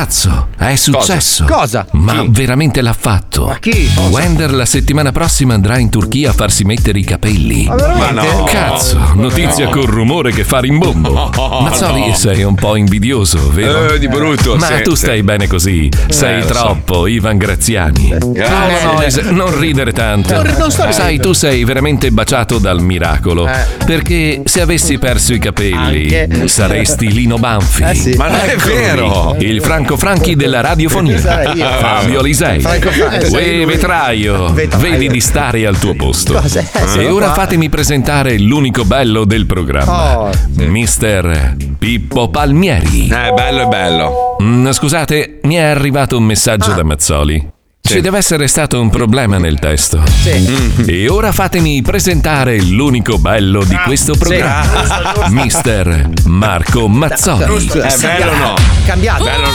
Cazzo, è successo. Cosa? Ma veramente l'ha fatto. Ma chi? Wender la settimana prossima andrà in Turchia a farsi mettere i capelli. Ma veramente? no. Cazzo, notizia col rumore che fa rimbombo. Mazzoli, sei un po' invidioso, vero? Eh, di brutto, Ma sì, tu sì. stai bene così. Sei Eh, lo so. troppo, Ivan Graziani. Grazie. No, no, es- non ridere tanto. Non- non sto Sai, tu sei veramente baciato dal miracolo. Eh. Perché se avessi perso i capelli, Anche. saresti Lino Banfi. Eh sì. Ma non è Eccomi, vero. Il Franco Franchi della radiofonia. Fabio Lisei. Franco Franchi. Uè, vetraio. Vedi di stare al tuo posto. E Sono ora fatemi presentare l'unico bello del programma. Oh. Mister Pippo Palmieri. Eh, bello e bello. Mm, scusate, mi è arrivato un messaggio da Mazzoli. Ci deve essere stato un problema nel testo. Sì. E ora fatemi presentare l'unico bello di questo programma. Mister Marco Mazzoli. Eh, bello no. Cambiato. Bello, no,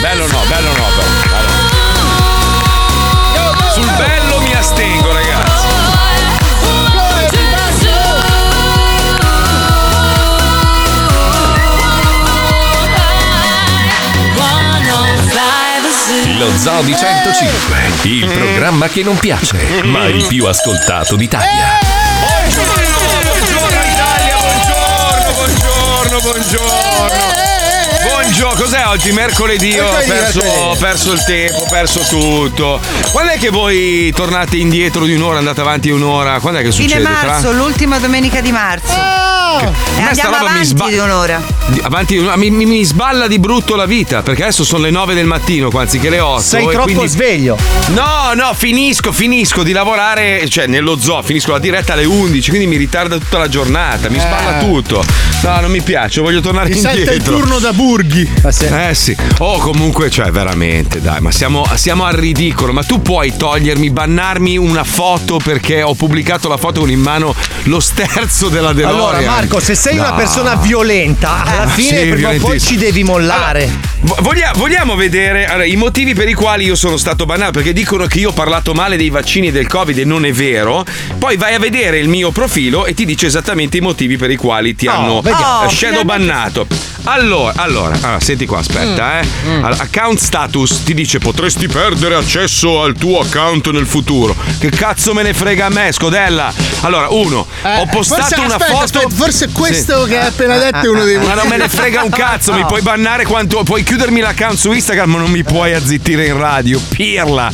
bello no, bello no. Bello no. Sul bello mi astengo, ragazzi. Lo Zoo di 105, il programma che non piace, ma il più ascoltato d'Italia. Buongiorno Italia, buongiorno, buongiorno, buongiorno. Buongiorno, cos'è oggi? Mercoledì, ho Mercoledì, perso, ho perso il tempo, ho perso tutto. Quando è che voi tornate indietro di un'ora, andate avanti un'ora? Quando è che Fine succede? Fra- marzo, l'ultima domenica di marzo. E me sta andiamo roba mi avanti sba- di un'ora. Avanti, mi, mi- mi sballa di brutto la vita perché adesso sono le 9 del mattino anziché le 8. Sei troppo quindi- sveglio. No, no, finisco, finisco di lavorare, cioè nello zoo, finisco la diretta alle 11, quindi mi ritarda tutta la giornata, mi spalla tutto. No, non mi piace, voglio tornare Ti salta il indietro. turno da Burghi. Se- Eh sì, oh comunque, cioè veramente, dai, ma siamo, siamo al ridicolo, ma tu puoi togliermi, bannarmi una foto perché ho pubblicato la foto con in mano lo sterzo della DeLorean. Allora, Marco, se sei una No. persona violenta, alla fine sì, poi ci devi mollare. Vo- Voglia- vogliamo vedere allora, i motivi per i quali io sono stato bannato? Perché dicono che io ho parlato male dei vaccini e del Covid e non è vero. Poi vai a vedere il mio profilo e ti dice esattamente i motivi per i quali ti hanno vediamo. eh, Oh, shadow bannato. Allora, allora, allora, senti qua, aspetta, eh. Allora, account status ti dice potresti perdere accesso al tuo account nel futuro. Che cazzo me ne frega a me, scodella? Allora, uno, ho postato forse, una aspetta, foto. aspetta, forse questo che hai appena detto è uno dei Ma non me ne frega un cazzo, mi puoi bannare quanto. Puoi chiudermi l'account su Instagram, ma non mi puoi azzittire in radio. Pirla.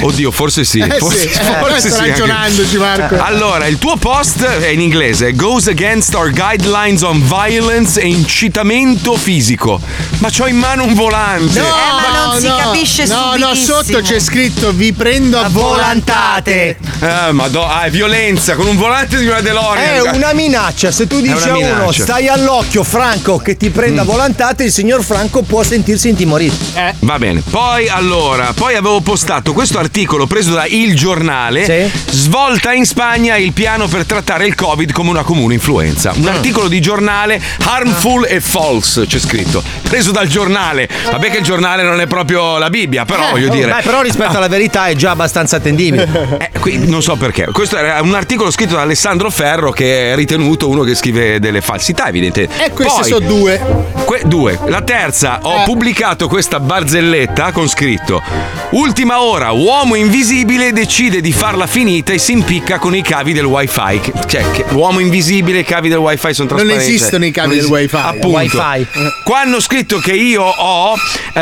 Oddio, forse sì. Eh Forse, sì, eh, forse sto sì. ragionandoci, Marco. Allora, il tuo post è in inglese: Goes against our guidelines on violence e incitamento fisico. Ma c'ho in mano un volante. Eh, ma non si capisce No, no, sotto c'è scritto vi prendo a volantate. Eh, madò, ah, è violenza con un volante di una DeLorean. È una minaccia. Se tu dici a uno stai all'occhio, Franco, che ti prenda volantate, il signor Franco può sentirsi intimorito. Va bene, poi allora, poi avevo postato questo articolo preso da Il Giornale, Sì. svolta in Spagna il piano per trattare il Covid come una comune influenza. Un articolo di giornale harmful e false, c'è scritto, preso dal giornale. Vabbè che il giornale non è proprio la Bibbia, però voglio dire... Beh, però rispetto alla verità è già abbastanza attendibile. Eh, qui non so perché. Questo era un articolo scritto da Alessandro Ferro che è ritenuto uno che scrive delle falsità, evidente. E queste Poi- sono due. Que- due. La terza, ho Eh. pubblicato questa barzelletta con scritto: Ultima ora, uomo invisibile decide di farla finita e si impicca con i cavi del wifi. Cioè, che uomo invisibile, i cavi del wifi sono Non trasparenti. esistono i cavi Non del wifi. Appunto. Wifi. Qua hanno scritto che io ho eh,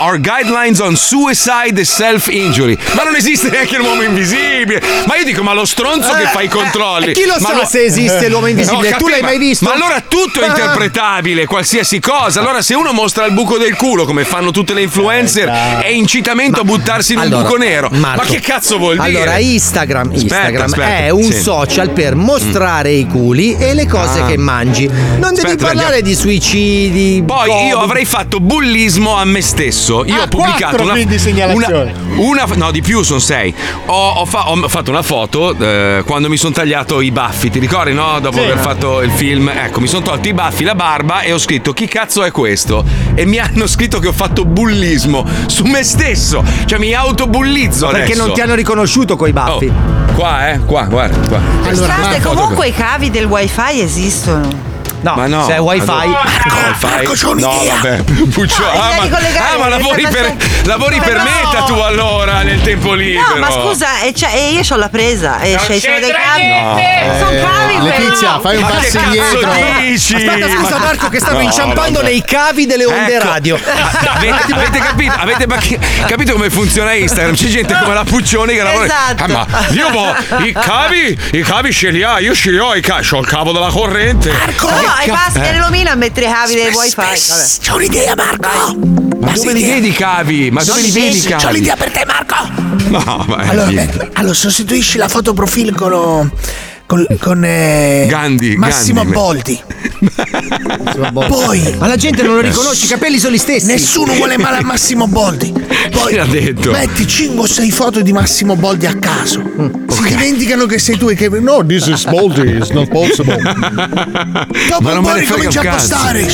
our guidelines on suicide e self-injury. Ma non esiste neanche l'uomo invisibile. Ma io dico, ma lo stronzo che fa i controlli. E chi lo ma sa lo- se esiste l'uomo invisibile? tu capito, l'hai ma- mai visto? Ma allora tutto è interpretabile, qualsiasi cosa. Allora, se uno mostra il buco del culo, come fanno tutte le influencer, è incitamento a buttarsi in un Allora, buco nero. Marco, ma che cazzo vuol dire? Allora, Instagram, Aspetta, Instagram aspetta, è un sì. Mm. social per mostrare i culi e le cose Ah. che mangi. Non devi Aspetta, parlare andiamo. di suicidi. Poi io Covid. avrei fatto bullismo a me stesso. Io Ah, ho pubblicato una, una, una- No, di più, sono sei. Ho, ho fa- ho fatto una foto eh, quando mi sono tagliato i baffi. Ti ricordi, no? Dopo Sì. aver fatto il film. Ecco, mi sono tolto i baffi, la barba e ho scritto chi cazzo è questo? E mi hanno scritto che ho fatto bullismo su me stesso. Cioè mi autobullizzo Perché adesso. non ti hanno riconosciuto coi baffi. Oh, qua, eh? Qua, guarda, qua. Allora, Marco, comunque i cavi del wifi esistono. No, ma no. se è wifi. Marco, Marco, c'ho No, vabbè. Puccio, No, ah, ma, ah, ma lavori per, lavori per No. meta tu allora nel tempo libero. No, ma scusa, e c'è- e io ho la presa e c'è- sono dei cavi. niente. Sono cavi Letizia, fai un passo indietro. dici? Aspetta, scusa Ma- Marco che stavo No, inciampando vabbè. nei cavi delle onde Ecco. radio. Avete, avete capito, avete capito come funziona Instagram? C'è gente come la Puccioni che lavora. Esatto. Ah, ma io boh, i cavi, i cavi ce li ha, io ce li ho i cavi, c'ho il cavo della corrente. No, e basta che illumina a mettere i cavi del wifi. Vabbè. C'è un'idea, Marco. Ma dove li vedi i cavi? Ma dove li vedi i C'ho cavi? l'idea per te, Marco. No, ma Allora, eh, allora sostituisci la foto profilo con. Con, con eh, Gandhi, Massimo Gandhi. Boldi. Poi Ma la gente non lo riconosce, i capelli sono gli stessi. nessuno vuole male a Massimo Boldi. Poi l'ha detto? metti 5 o 6 foto di Massimo Boldi a caso. Si dimenticano che sei tu e che. No, this is Boldi, it's not possible. Dopo Ma un po' ricominci a postare.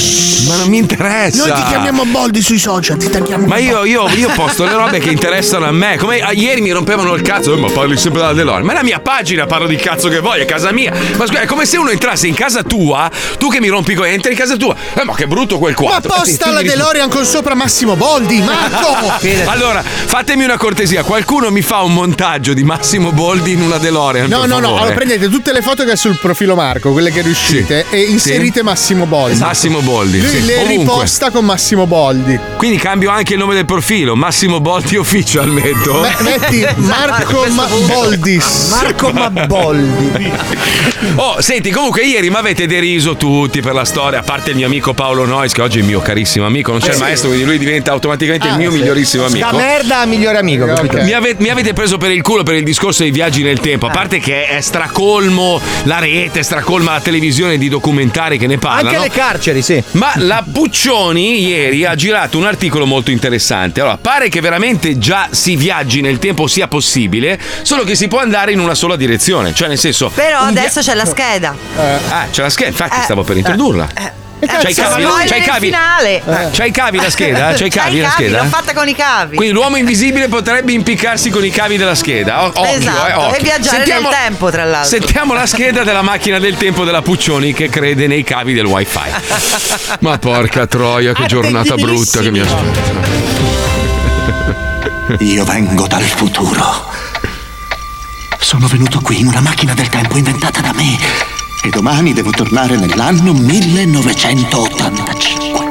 Ma non mi interessa. Noi ti chiamiamo Boldi sui social, ti tagliamo Ma io, io, io posto le robe che interessano a me. Come ah, ieri mi rompevano il cazzo, ma parli sempre della DeLorean. Ma è la mia pagina, parlo di cazzo che voglio, è casa mia. Ma scusa, è come se uno entrasse in casa tua, tu che mi rompi coi entri in casa tua. Eh, ma che brutto quel Ma quadro. posta Tu la DeLorean con sopra Massimo Boldi, Marco! Allora, fatemi una cortesia, qualcuno mi fa un montaggio di Massimo Boldi in una DeLorean. No, per no, no, favore. allora prendete tutte le foto che ha sul profilo Marco, quelle che riuscite, Sì. e inserite Sì. Massimo Boldi. Massimo Boldi. Lui sì. le Ovunque. riposta con Massimo Boldi. Quindi cambio anche il nome del profilo, Massimo Boldi Official metto. Me- metti Marco Ma- Boldis. Marco Mabboldi. Oh, senti, comunque ieri mi avete deriso tutti per la storia, a parte il mio amico Paolo Nois, che oggi è il mio carissimo amico, non c'è il maestro, quindi lui diventa automaticamente il mio migliorissimo Da amico. merda a migliore amico, capito? Ok. Mi, ave- mi avete preso per il culo per il discorso dei viaggi nel tempo, a parte che è stracolmo la rete, stracolma la televisione di documentari che ne parlano. Anche le carceri, sì. Ma la Puccioni ieri ha girato un articolo molto interessante. Allora, pare che veramente già si viaggi nel tempo sia possibile, solo che si può andare in una sola direzione. Cioè, nel senso. Però adesso c'è la scheda. Ah, c'è la scheda, infatti Eh, stavo per introdurla. C'hai i cavi? C'hai i cavi? finale. C'hai i cavi la scheda? C'hai i cavi la scheda? l'ho fatta con i cavi. Quindi l'uomo invisibile potrebbe impiccarsi con i cavi della scheda. O- Occhio, Esatto, eh, occhio. e viaggiare nel tempo, tra l'altro. Sentiamo la scheda della macchina del tempo della Puccioni che crede nei cavi del wifi. Ma porca troia, che giornata brutta che mi aspetta. Io vengo dal futuro. Sono venuto qui in una macchina del tempo inventata da me e domani devo tornare nell'anno 1985.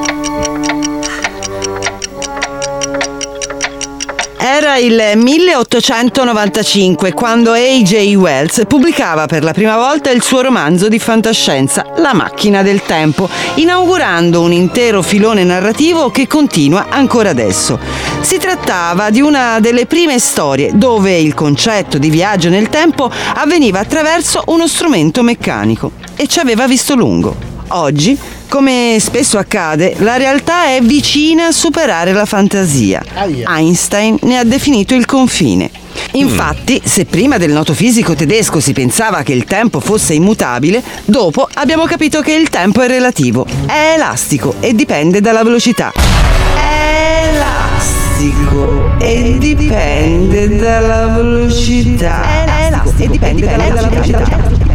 Il 1895 quando A.J. Wells pubblicava per la prima volta il suo romanzo di fantascienza La macchina del tempo, inaugurando un intero filone narrativo che continua ancora adesso. Si trattava di una delle prime storie dove il concetto di viaggio nel tempo avveniva attraverso uno strumento meccanico e ci aveva visto lungo. Oggi, come spesso accade, la realtà è vicina a superare la fantasia. Einstein ne ha definito il confine. Infatti, se prima del noto fisico tedesco si pensava che il tempo fosse immutabile, dopo abbiamo capito che il tempo è relativo, è elastico e dipende dalla velocità. È elastico e dipende dalla velocità. È elastico e dipende dalla velocità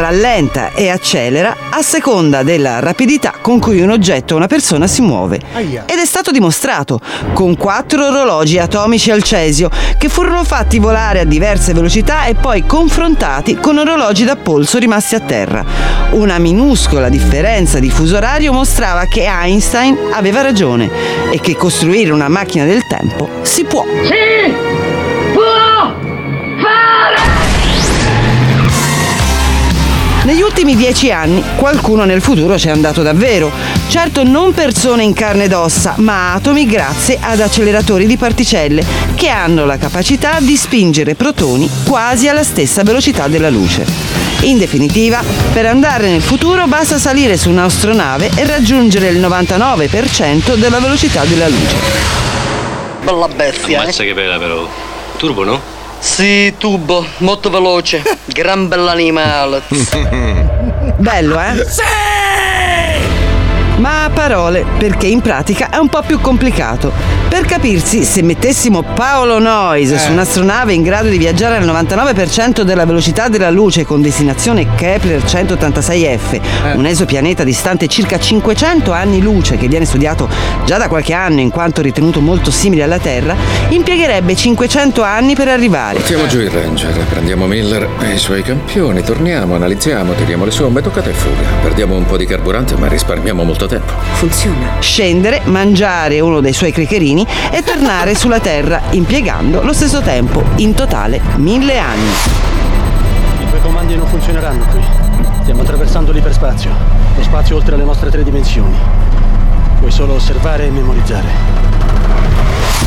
rallenta e accelera a seconda della rapidità con cui un oggetto o una persona si muove. Ed è stato dimostrato con quattro orologi atomici al cesio che furono fatti volare a diverse velocità e poi confrontati con orologi da polso rimasti a terra. Una minuscola differenza di fuso orario mostrava che Einstein aveva ragione e che costruire una macchina del tempo si può. Negli ultimi dieci anni qualcuno nel futuro ci è andato davvero. Certo non persone in carne ed ossa, ma atomi grazie ad acceleratori di particelle che hanno la capacità di spingere protoni quasi alla stessa velocità della luce. In definitiva, per andare nel futuro basta salire su un'astronave e raggiungere il 99% della velocità della luce. Bella bestia, eh? Mazza che bella però. Turbo no? Sì, tubo, molto veloce. Gran bell'animale. Bello, eh? Ma a parole, perché in pratica è un po' più complicato. Per capirsi, se mettessimo Paolo Noyes su un'astronave in grado di viaggiare al 99% della velocità della luce con destinazione Kepler 186f, un esopianeta distante circa 500 anni luce che viene studiato già da qualche anno in quanto ritenuto molto simile alla Terra, impiegherebbe 500 anni per arrivare. Mettiamo giù il Ranger, prendiamo Miller e i suoi campioni, torniamo, analizziamo, tiriamo le somme, toccata e fuga. Perdiamo un po' di carburante, ma risparmiamo molto tempo. Funziona. Scendere, mangiare uno dei suoi crecherini e tornare sulla Terra impiegando lo stesso tempo, in totale mille anni. I tuoi comandi non funzioneranno qui. Stiamo attraversando l'iperspazio, lo spazio oltre le nostre tre dimensioni. Puoi solo osservare e memorizzare.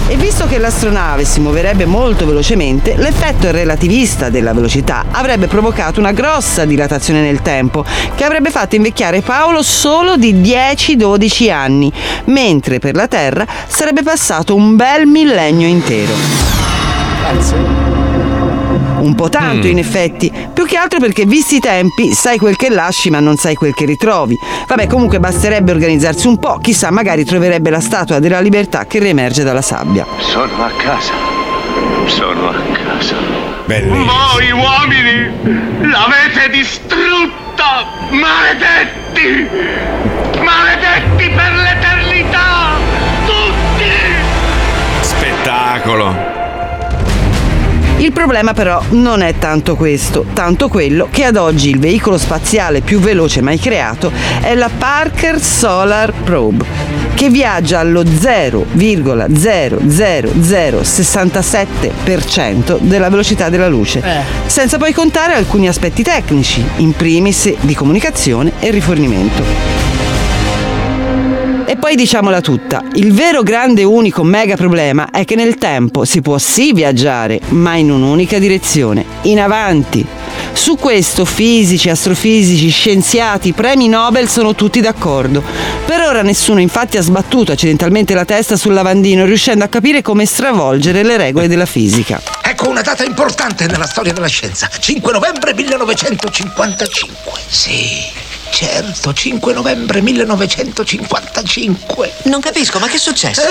E visto che l'astronave si muoverebbe molto velocemente, l'effetto relativista della velocità avrebbe provocato una grossa dilatazione nel tempo, che avrebbe fatto invecchiare Paolo solo di 10-12 anni, mentre per la Terra sarebbe passato un bel millennio intero. Un po' tanto, Mm. in effetti. Più che altro perché, visti i tempi, sai quel che lasci, ma non sai quel che ritrovi. Vabbè, comunque basterebbe organizzarsi un po', chissà, magari troverebbe la statua della libertà che riemerge dalla sabbia. Sono a casa. Sono a casa. Bellissimo. Voi uomini l'avete distrutta! Maledetti! Maledetti per l'eternità! Tutti! Spettacolo. Il problema però non è tanto questo, tanto quello che ad oggi il veicolo spaziale più veloce mai creato è la Parker Solar Probe, che viaggia allo 0,00067% della velocità della luce, senza poi contare alcuni aspetti tecnici, in primis di comunicazione e rifornimento. E poi diciamola tutta, il vero grande unico mega problema è che nel tempo si può sì viaggiare, ma in un'unica direzione, in avanti. Su questo fisici, astrofisici, scienziati, premi Nobel sono tutti d'accordo. Per ora nessuno infatti ha sbattuto accidentalmente la testa sul lavandino riuscendo a capire come stravolgere le regole della fisica. Ecco una data importante nella storia della scienza. 5 novembre 1955. Sì, certo, 5 novembre 1955. Non capisco, ma che è successo?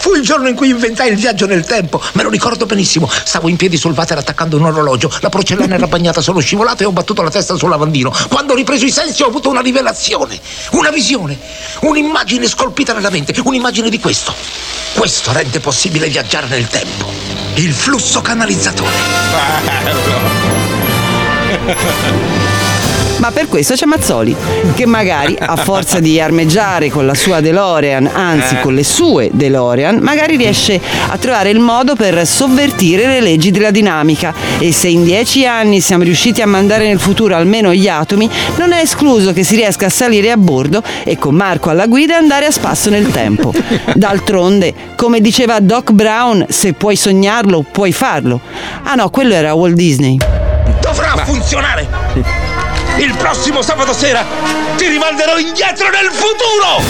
Fu il giorno in cui inventai il viaggio nel tempo. Me lo ricordo benissimo. Stavo in piedi sul water attaccando un orologio. La porcellana era bagnata, sono scivolato e ho battuto la testa sul lavandino. Quando ho ripreso i sensi ho avuto una rivelazione, una visione, un'immagine scolpita nella mente, un'immagine di questo. Questo rende possibile viaggiare nel tempo. Il flusso canalizzatore. Ma per questo c'è Mazzoli, che magari a forza di armeggiare con la sua DeLorean, anzi Eh. con le sue DeLorean, magari riesce a trovare il modo per sovvertire le leggi della dinamica. E se in dieci anni siamo riusciti a mandare nel futuro almeno gli atomi, non è escluso che si riesca a salire a bordo e con Marco alla guida andare a spasso nel tempo. D'altronde, come diceva Doc Brown, se puoi sognarlo, puoi farlo. Ah no, quello era Walt Disney. Dovrà funzionare! Il prossimo sabato sera ti rimanderò indietro nel futuro!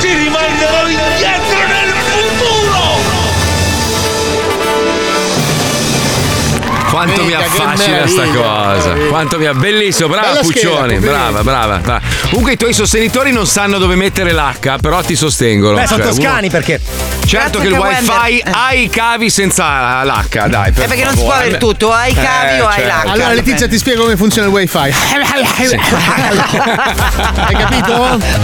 Ti rimanderò indietro nel futuro! Quanto mi Mica, affascina sta cosa. Quanto mi Bellissimo, brava Bella scheda, complimenti. brava, brava, brava. Comunque i tuoi sostenitori non sanno dove mettere l'H, però ti sostengono. Beh, sono Cioè, toscani uno- perché. Certo Grazie che il wifi Wender- ha i cavi senza l'H, dai. Per Eh, perché non si può avere tutto, hai i cavi Eh, o hai certo. l'H. Allora Letizia ti spiego come funziona il wifi. Hai capito?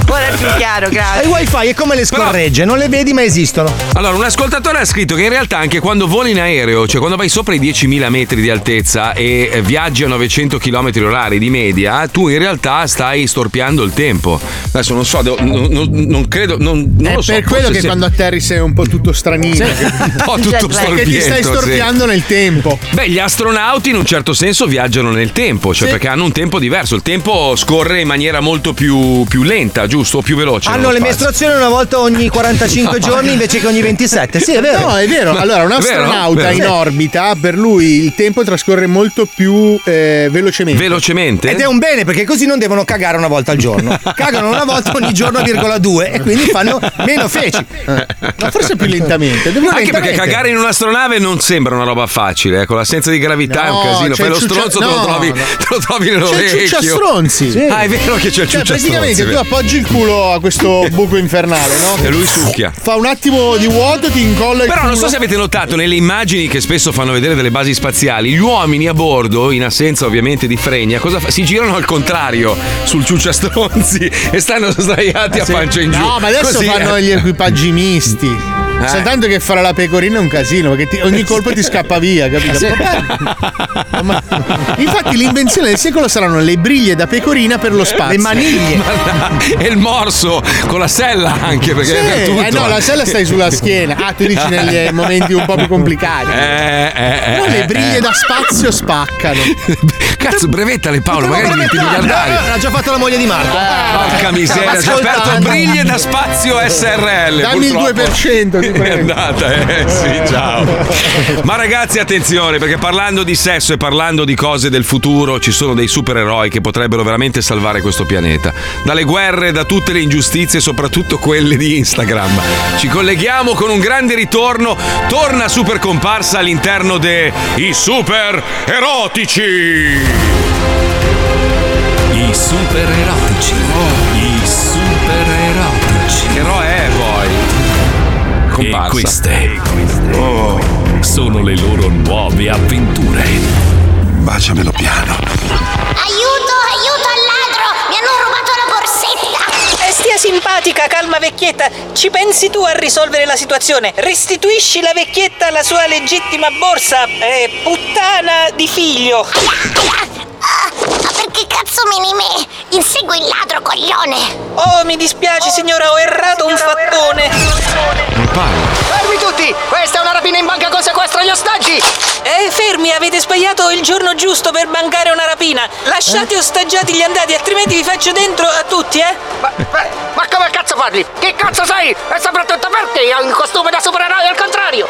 Ora è più chiaro, grazie. il wifi è come le scorregge, non le vedi ma esistono. Allora, un ascoltatore ha scritto che in realtà anche quando voli in aereo, cioè quando vai sopra i 10.000 metri di altezza e eh, viaggi a 900 km orari di media, tu in realtà stai storpiando il tempo. Adesso non so, devo- non, non- non credo, non, non È lo so. per quello che se- quando atterri sei un po' tutto stranino. un po' tutto Perché ti stai storpietto, sì. storpiando nel tempo. Beh, gli astronauti in un certo senso viaggiano nel tempo, cioè Sì. perché hanno un tempo diverso. Il tempo scorre in maniera molto più, più lenta, giusto? O più veloce. Hanno le mestruazioni una volta ogni 45 giorni invece che ogni 27. Sì, è vero. No, è vero. Allora, un È vero? astronauta Vero. in Sì. orbita, per lui il tempo trascorre molto più eh, velocemente. Velocemente? Ed è un bene perché così non devono cagare una volta al giorno. Cagano una volta ogni giorno,2 e quindi fanno meno feci. Ma forse più lentamente. Anche perché lentamente. cagare in un'astronave non sembra una roba facile, con l'assenza di gravità è un No, casino. c'è Fai lo ciuccia- stronzo, te, lo no, trovi, no. te lo trovi C'è il nell'orecchio. ciucciastronzi. Ah, è vero che c'è il Cioè, praticamente ciucciastronzi. tu appoggi il culo a questo buco infernale, no? E lui succhia. Fa un attimo di vuoto, ti incolla il Però non so culo. se avete notato nelle immagini che spesso fanno vedere delle basi spaziali, gli uomini a bordo, in assenza ovviamente di fregna, cosa fa? Si girano al contrario sul ciucciastronzi e stanno sdraiati a Sì. pancia in giù. No, ma adesso Così, fanno eh. gli equipaggi misti. Eh. Soltanto che fare la pecorina è un casino, perché ti- ogni colpo ti scappa via, capito? Sì. Ma- Infatti l'invenzione del secolo saranno le briglie da pecorina per lo spazio. Le maniglie. e il morso con la sella anche perché Sì, eh no, la sella stai sulla schiena. Ah, tu dici negli momenti un po' più complicati. Eh, eh, eh, Però le eh, briglie eh. da spazio spaccano. Cazzo, brevettale Paolo, magari diventi miliardario. L'ha già fatto la moglie di Marco. Porca miseria, ci ha aperto briglie da spazio SRL. Dammi il purtroppo. 2%, ti È andata, eh sì, ciao. Ma ragazzi, attenzione, perché parlando di sesso e parlando di cose del futuro, ci sono dei supereroi che potrebbero veramente salvare questo pianeta. Dalle guerre, da tutte le ingiustizie, soprattutto quelle di Instagram. Ci colleghiamo con un grande ritorno. Torna super comparsa all'interno dei super erotici. I super erotici. I Comparsa. E queste sono le loro nuove avventure. Baciamelo piano. Aiuto, aiuto al ladro! Mi hanno rubato la borsetta! E stia simpatica, calma vecchietta. Ci pensi tu a risolvere la situazione? Restituisci la vecchietta alla sua legittima borsa, eh, puttana di figlio. Ah, ma perché cazzo mini me? Insegui il ladro, coglione! Oh, mi dispiace signora, ho errato un fattone. Non parla. Fermi tutti! Questa è una rapina in banca con sequestro agli ostaggi! Eh, fermi, avete sbagliato il giorno giusto per bancare una rapina. Lasciate ostaggiati gli andati, altrimenti vi faccio dentro a tutti, eh? Ma, ma, ma come cazzo parli? Che cazzo sei? E soprattutto perché hai un costume da supereroe al contrario?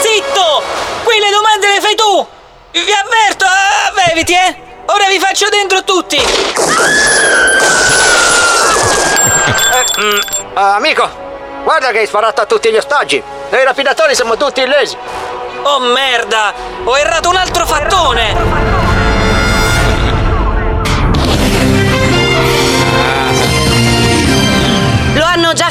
Zitto! Qui le domande le fai tu! Vi avverto, ah, beviti, eh! Ora vi faccio dentro tutti! Eh, mm, ah, amico, guarda che hai sparato a tutti gli ostaggi. Noi rapinatori siamo tutti illesi. Oh merda! Ho errato un altro fattone!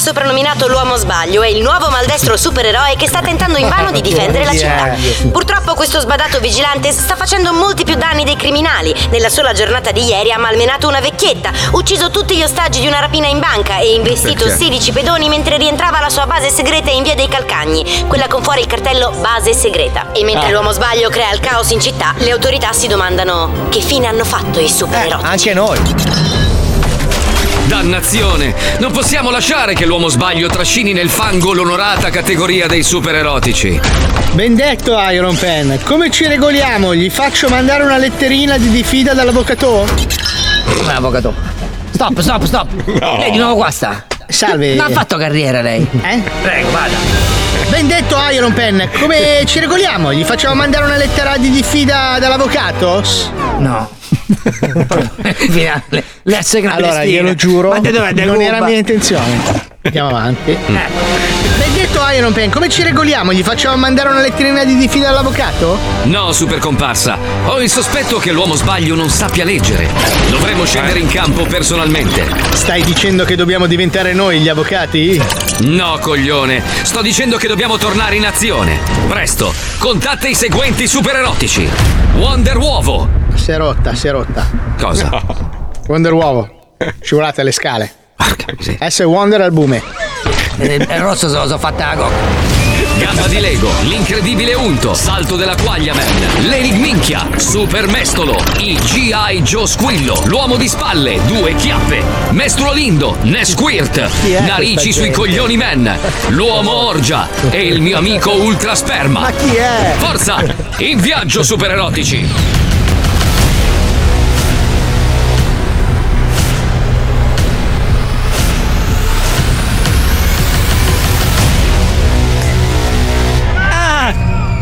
Soprannominato l'uomo sbaglio, è il nuovo maldestro supereroe che sta tentando invano di difendere la città. Purtroppo questo sbadato vigilante sta facendo molti più danni dei criminali. Nella sola giornata di ieri ha malmenato una vecchietta, ucciso tutti gli ostaggi di una rapina in banca e investito Perché? 16 pedoni mentre rientrava alla sua base segreta in via dei Calcagni, quella con fuori il cartello base segreta. E mentre Ah. l'uomo sbaglio crea il caos in città, le autorità si domandano che fine hanno fatto i supereroi. Anche noi. Dannazione! Non possiamo lasciare che l'uomo sbaglio trascini nel fango l'onorata categoria dei supererotici. Ben detto, Iron Pen. Come ci regoliamo? Gli faccio mandare una letterina di diffida dall'avvocato? Avvocato. Stop, stop, stop. No. Lei di nuovo qua sta. Salve. Non ha fatto carriera lei. Eh? Prego, vada. Ben detto, Iron Pen. Come ci regoliamo? Gli facciamo mandare una lettera di diffida dall'avvocato? No. Finale. L'S grande Allora, glielo giuro, Ma? De non era mia intenzione. Andiamo avanti. Eh. Ben detto, Iron Pen. Come ci regoliamo? Gli facciamo mandare una letterina di diffida dall'avvocato? No, super comparsa. Ho il sospetto che l'uomo sbaglio non sappia leggere. Dovremmo scendere in campo personalmente. Stai dicendo che dobbiamo diventare noi gli avvocati? No, coglione. Sto dicendo che dobbiamo tornare in azione. Presto, contatta i seguenti supererotici. Wonder Uovo. Si è rotta, si è rotta. Cosa? Wonder Uovo. Scivolate alle scale. S Wonder albume. Il rosso se lo so fatta a gocca. Gamba di Lego, l'incredibile Unto, Salto della Quagliaman, l'Enigminchia, Super Mestolo, i G.I. Joe Squillo, L'Uomo di Spalle, Due Chiappe, Mestro Lindo, Nesquirt, è Narici sui coglioni man, L'Uomo Orgia e il mio amico Ultrasperma. Ma chi è? Forza, in viaggio supererotici!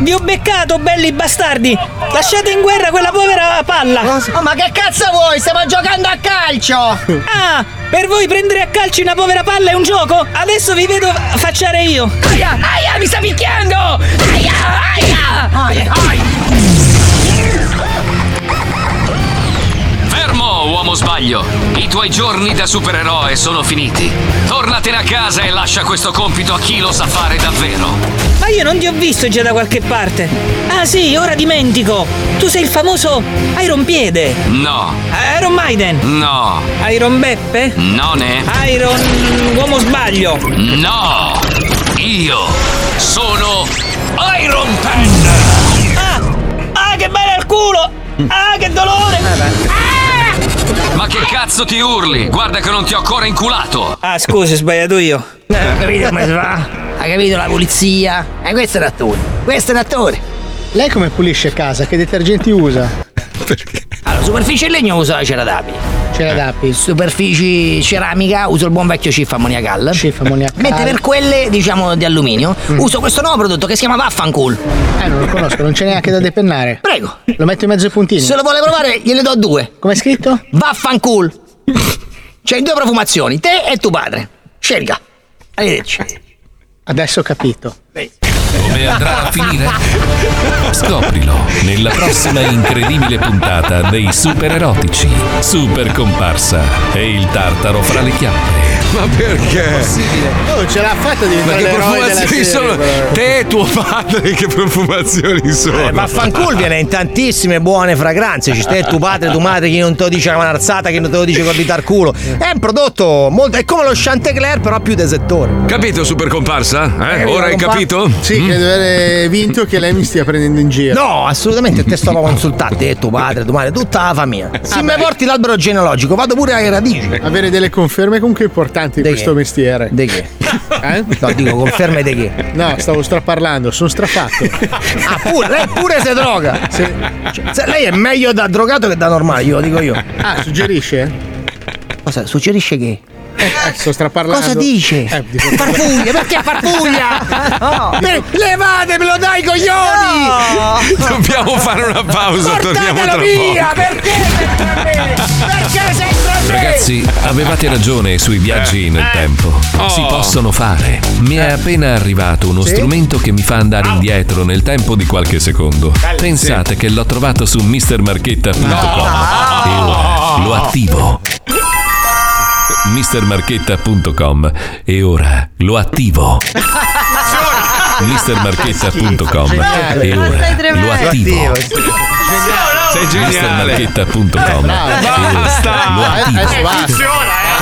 Vi ho beccato, belli bastardi! Lasciate in guerra quella povera palla! Oh, ma che cazzo vuoi? Stiamo giocando a calcio! Ah, per voi prendere a calci una povera palla è un gioco? Adesso vi vedo facciare io! Aia, aia, mi sta picchiando! Aia, aia! Aia, aia! Sbaglio! I tuoi giorni da supereroe sono finiti. Tornatene a casa e lascia questo compito a chi lo sa fare davvero. Ma io non ti ho visto già da qualche parte! Ah sì, ora dimentico! Tu sei il famoso Iron Piede! No, Iron Maiden! no, Iron Beppe? non è. Iron Uomo Sbaglio! No! Io sono Iron Pen! Ah! Ah, che bello il culo! Ah, che dolore! Ma che cazzo ti urli? Guarda che non ti ho ancora inculato! Ah, scusi, ho sbagliato io. Eh, Hai capito come si fa? Hai capito la pulizia? E questo è l'attore. Questo è l'attore. Lei come pulisce casa? Che detergenti usa? Allora, superficie in legno uso la ceradappi. Ceradappi. Superfici ceramica uso il buon vecchio Cif ammoniacal. Cif ammoniacal. Mentre per quelle, diciamo, di alluminio, uso questo nuovo prodotto che si chiama Vaffancool. Eh, non lo conosco, non c'è neanche da depennare. Prego. Lo metto in mezzo ai puntini. Se lo vuole provare, gliene do due. Come è scritto? Vaffancool. C'hai due profumazioni, te e tuo padre. Scelga. Arrivederci. Adesso ho capito. Come andrà a finire? Scoprilo nella prossima incredibile puntata dei super erotici. Super comparsa e il tartaro fra le chiappe. Ma perché? Oh, ce l'ha fatta Ma diventare che l'eroe della profumazioni serie, sono? però. Te e tuo padre, che profumazioni sono? Eh, vaffanculo viene in tantissime buone fragranze. Ci stai tuo padre, tua madre, chi non te lo dice la marzata, chi non te lo dice col ditar culo. È un prodotto molto. È come lo Chantecler, però più de settore. Capito, super comparsa? Eh? Eh, Ora hai compa- capito? Sì, Mm? credo di aver vinto che lei mi stia prendendo in giro. No, assolutamente te sto a consultare, te, tuo padre, tua madre, tutta la famiglia. Se mi porti l'albero genealogico, vado pure alle radici. Avere delle conferme comunque importanti di De questo che? mestiere. De che? Eh? No, dico conferme di che? No, stavo straparlando, sono strafatto. Ah, pure, lei pure si droga. Sì. Cioè, se lei è meglio da drogato che da normale, glielo dico io. Ah, suggerisce? Cosa? Suggerisce che? Eh, sto straparlando. Cosa dice? Eh, dico- Farfuglia, perché farfuglia? No. Per- levatemelo dai coglioni! Dobbiamo fare una pausa, torniamo tra Portatelo via, poco. perché? Perché a me? Ragazzi, avevate ragione sui viaggi nel tempo. Si Oh. possono fare. Mi è appena arrivato uno Sì? strumento che mi fa andare indietro nel tempo di qualche secondo. Pensate che l'ho trovato su mrmarchetta.com e ora lo attivo. mrmarchetta.com e ora lo attivo. mrmarchetta.com e ora lo attivo. Sei geniale. mrmarchetta.com e ora Basta. Eh, lo attivo. basta.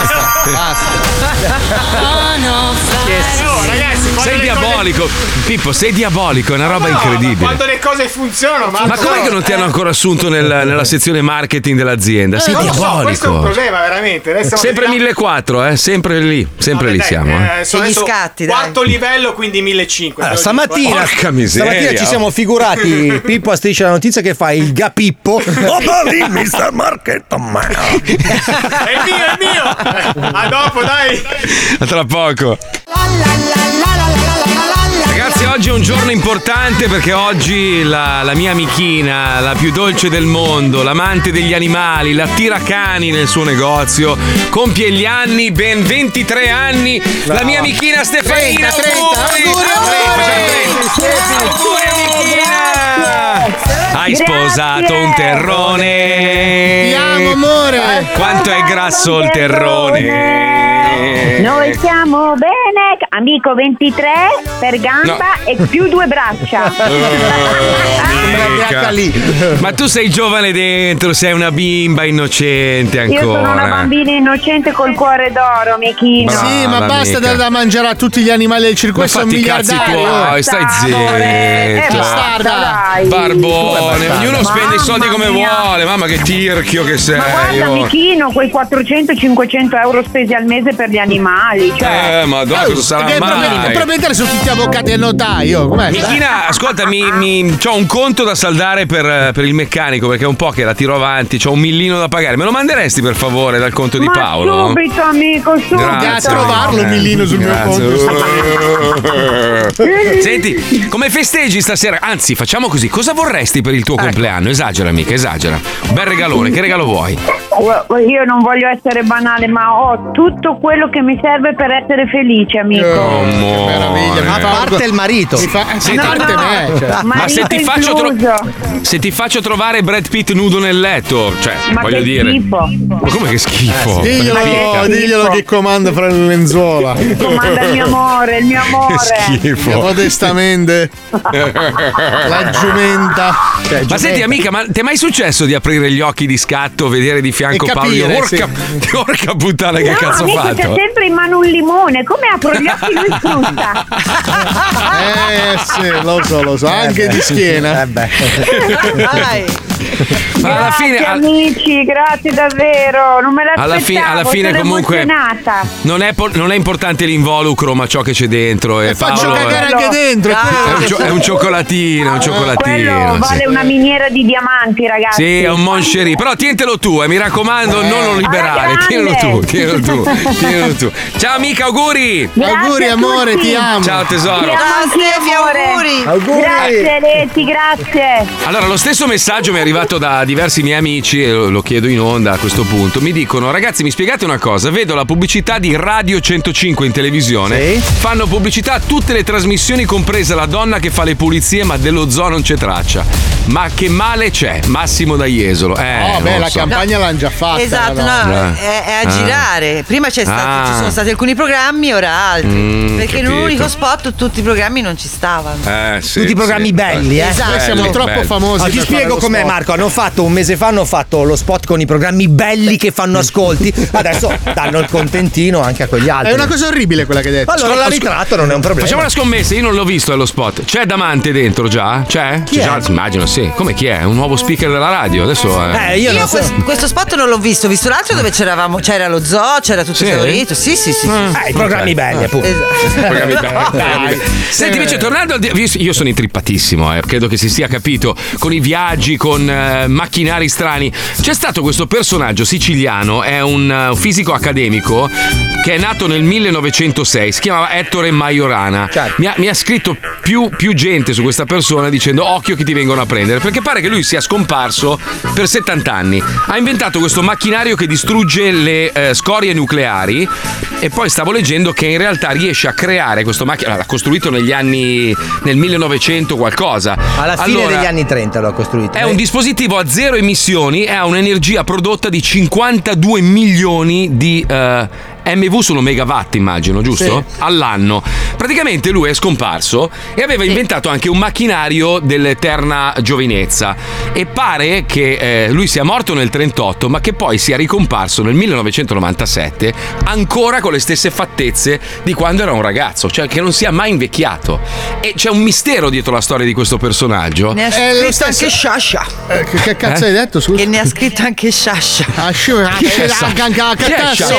Oh, ragazzi, Sei diabolico. Pippo, sei diabolico, è una roba Cose... No, ma incredibile. quando le cose funzionano, ma. Ma com'è che non ti hanno ancora assunto nel- nella sezione marketing dell'azienda? Sei Non lo so, questo è un diabolico. problema, veramente. Adesso Sempre 1400, eh? Sempre lì, sempre lì Dai, siamo. eh, Eh. sono gli scatti. Quarto livello, quindi 1500. Allora, stamattina, eh. Porca miseria. stamattina ci siamo figurati. Pippo a striscia la notizia che fa il gapippo. Oh, ma lì, Mr. Market, ma. È il mio, è mio. A dopo, dai. A tra poco. Ragazzi, oggi è un giorno importante perché oggi la, la mia amichina, la più dolce del mondo, l'amante degli animali, la tiracani nel suo negozio, compie gli anni, ben 23 anni. La mia amichina Stefanina. 30, 30, auguri! Facciamo 30. Auguri, amichina! Hai sposato un terrone. Ti amo, amore. Quanto è grasso il terrone. Noi siamo bene, amico 23 per gamba e più due braccia. Mica. Ma tu sei giovane dentro, sei una bimba innocente Io sono una ancora. bambina innocente col cuore d'oro, Michino. Sì, ma Brava, basta mica. dar da mangiare a tutti gli animali del circo. Ma sono fatti i cazzi miliardari. tuoi, stai Eh, zitto. basta, dai. Barbone, ognuno spende i soldi come Mamma mia. vuole. Mamma che tirchio che sei. Ma guarda, oh. Michino, quei 400-500 euro spesi al mese per gli animali. Cioè, Eh, madonna, cosa sarà mai? probabilmente, probabilmente sono tutti avvocati a notaio. Com'è? Michina, ascolta, mi, mi, c'ho un conto da saldare per, per il meccanico perché è un po' che la tiro avanti, c'ho un millino da pagare. Me lo manderesti per favore dal conto di Ma Paolo? subito, amico, subito. Grazie. a trovarlo un millino sul mio Grazie. Senti, come festeggi stasera? Anzi, facciamo così. Cosa vorresti per il tuo compleanno? Esagera, mica, esagera. Un bel regalone, che regalo vuoi? Io non voglio essere banale, ma ho tutto quello che mi serve per essere felice, amico. Oh, meraviglia, A parte il marito. Fa, Senti, No, no, Ma se ti, faccio tro- se ti faccio trovare Brad Pitt nudo nel letto, cioè, Ma voglio che dire. schifo. Ma come che schifo? Diglielo, Mica. diglielo che comanda fra le lenzuola. Comanda il mio amore, il mio amore. schifo. Modestamente. La giumenta. Cioè, Ma senti, amica, ma ti è mai successo di aprire gli occhi di scatto, vedere di fianco E Paolo? dire, capire, Porca, porca puttana, che no, cazzo amico, c'è fatto? sempre in mano un limone. Come apro gli occhi lui frutta? Eh sì, lo so, lo so. Anche di schiena. Ma alla fine, Grazie, al- amici, grazie davvero. Non me l'aspettavo. Alla fine- alla fine sono comunque- emozionata. non è, po- non è importante l'involucro, ma ciò che c'è dentro. E faccio Paolo cagare è, anche dentro. è un, cio- è un cioccolatino, è un Quello cioccolatino. vale sì. una miniera di diamanti, ragazzi. Sì, è un Moncherie, però tientelo tu, eh, mi raccomando, non lo liberare. Alla Tienilo tu, tienilo tu, tienilo tu. Ciao amica, auguri! Grazie Auguri, amore, ti amo. Ciao tesoro. Ti amo anch'io, amore. Grazie, Leti, grazie. Allora, lo stesso messaggio mi è arrivato da diversi miei amici e lo chiedo in onda a questo punto. Mi dicono, ragazzi, mi spiegate una cosa? Vedo la pubblicità di Radio 105 in televisione. Fanno pubblicità a tutte le trasmissioni, compresa la donna che fa le pulizie, ma dello zoo non c'è traccia. Ma che male c'è? Massimo da Jesolo. Eh, Oh, beh, la so. campagna l'hanno già fatta. Esatto, no, donna. è, è a Ah. girare. Prima c'è stato- Ah. ci sono stati alcuni programmi, ora altri. Mm, perché in capito. un unico spot tutti i programmi non ci stavano. Eh, sì, Tutti i programmi sì. belli, eh. Esatto. Noi siamo Belli, troppo belli. famosi. No, ti spiego com'è spot. Marco, hanno fatto un mese fa hanno fatto lo spot con i programmi belli che fanno ascolti, adesso danno il contentino anche a quegli altri. È una cosa orribile quella che hai detto. Allora la Scusa, ritratto non è un problema. Facciamo una scommessa, io non l'ho visto allo spot. C'è Damante dentro già? C'è? Chi C'è è? già? Immagino, sì. Come chi è? Un nuovo speaker della radio. Adesso eh. Eh, io, non so. questo, questo spot non l'ho visto, ho visto l'altro dove c'eravamo, c'era lo zoo, c'era tutto Sì? esaurito. Sì, sì, sì. sì. Eh, i programmi Ok. Belli, appunto. Esatto. Senti, invece, tornando al. Io, sono intrippatissimo, eh, credo che si sia capito. Con i viaggi, con eh, macchinari strani. C'è stato questo personaggio siciliano, è un eh, fisico accademico che è nato nel 1906. Si chiamava Ettore Majorana. Mi, ha, mi ha scritto più, più gente su questa persona dicendo: Occhio che ti vengono a prendere. Perché pare che lui sia scomparso per 70 anni. Ha inventato questo macchinario che distrugge le eh, scorie nucleari. E poi stavo leggendo che in realtà riesce a creare questo macchinario. L'ha costruito negli anni. nel 1900 qualcosa. Alla fine Allora, degli anni 30 l'ho costruito. È un dispositivo a zero emissioni e ha un'energia prodotta di 52 milioni di eh, MV sono megawatt, immagino, giusto? All'anno. Praticamente lui è scomparso e aveva inventato anche un macchinario dell'eterna giovinezza. E pare che eh, lui sia morto nel 38, ma che poi sia ricomparso nel 1997 ancora con le stesse fattezze di quando era un ragazzo, cioè che non sia mai invecchiato. E c'è un mistero dietro la storia di questo personaggio. Ne ha È lo scritto stesso- anche Sciascia. Eh, che, che cazzo Eh? hai detto? Scusa. Che ne ha scritto anche Sciascia. Cazzo. Sciascia?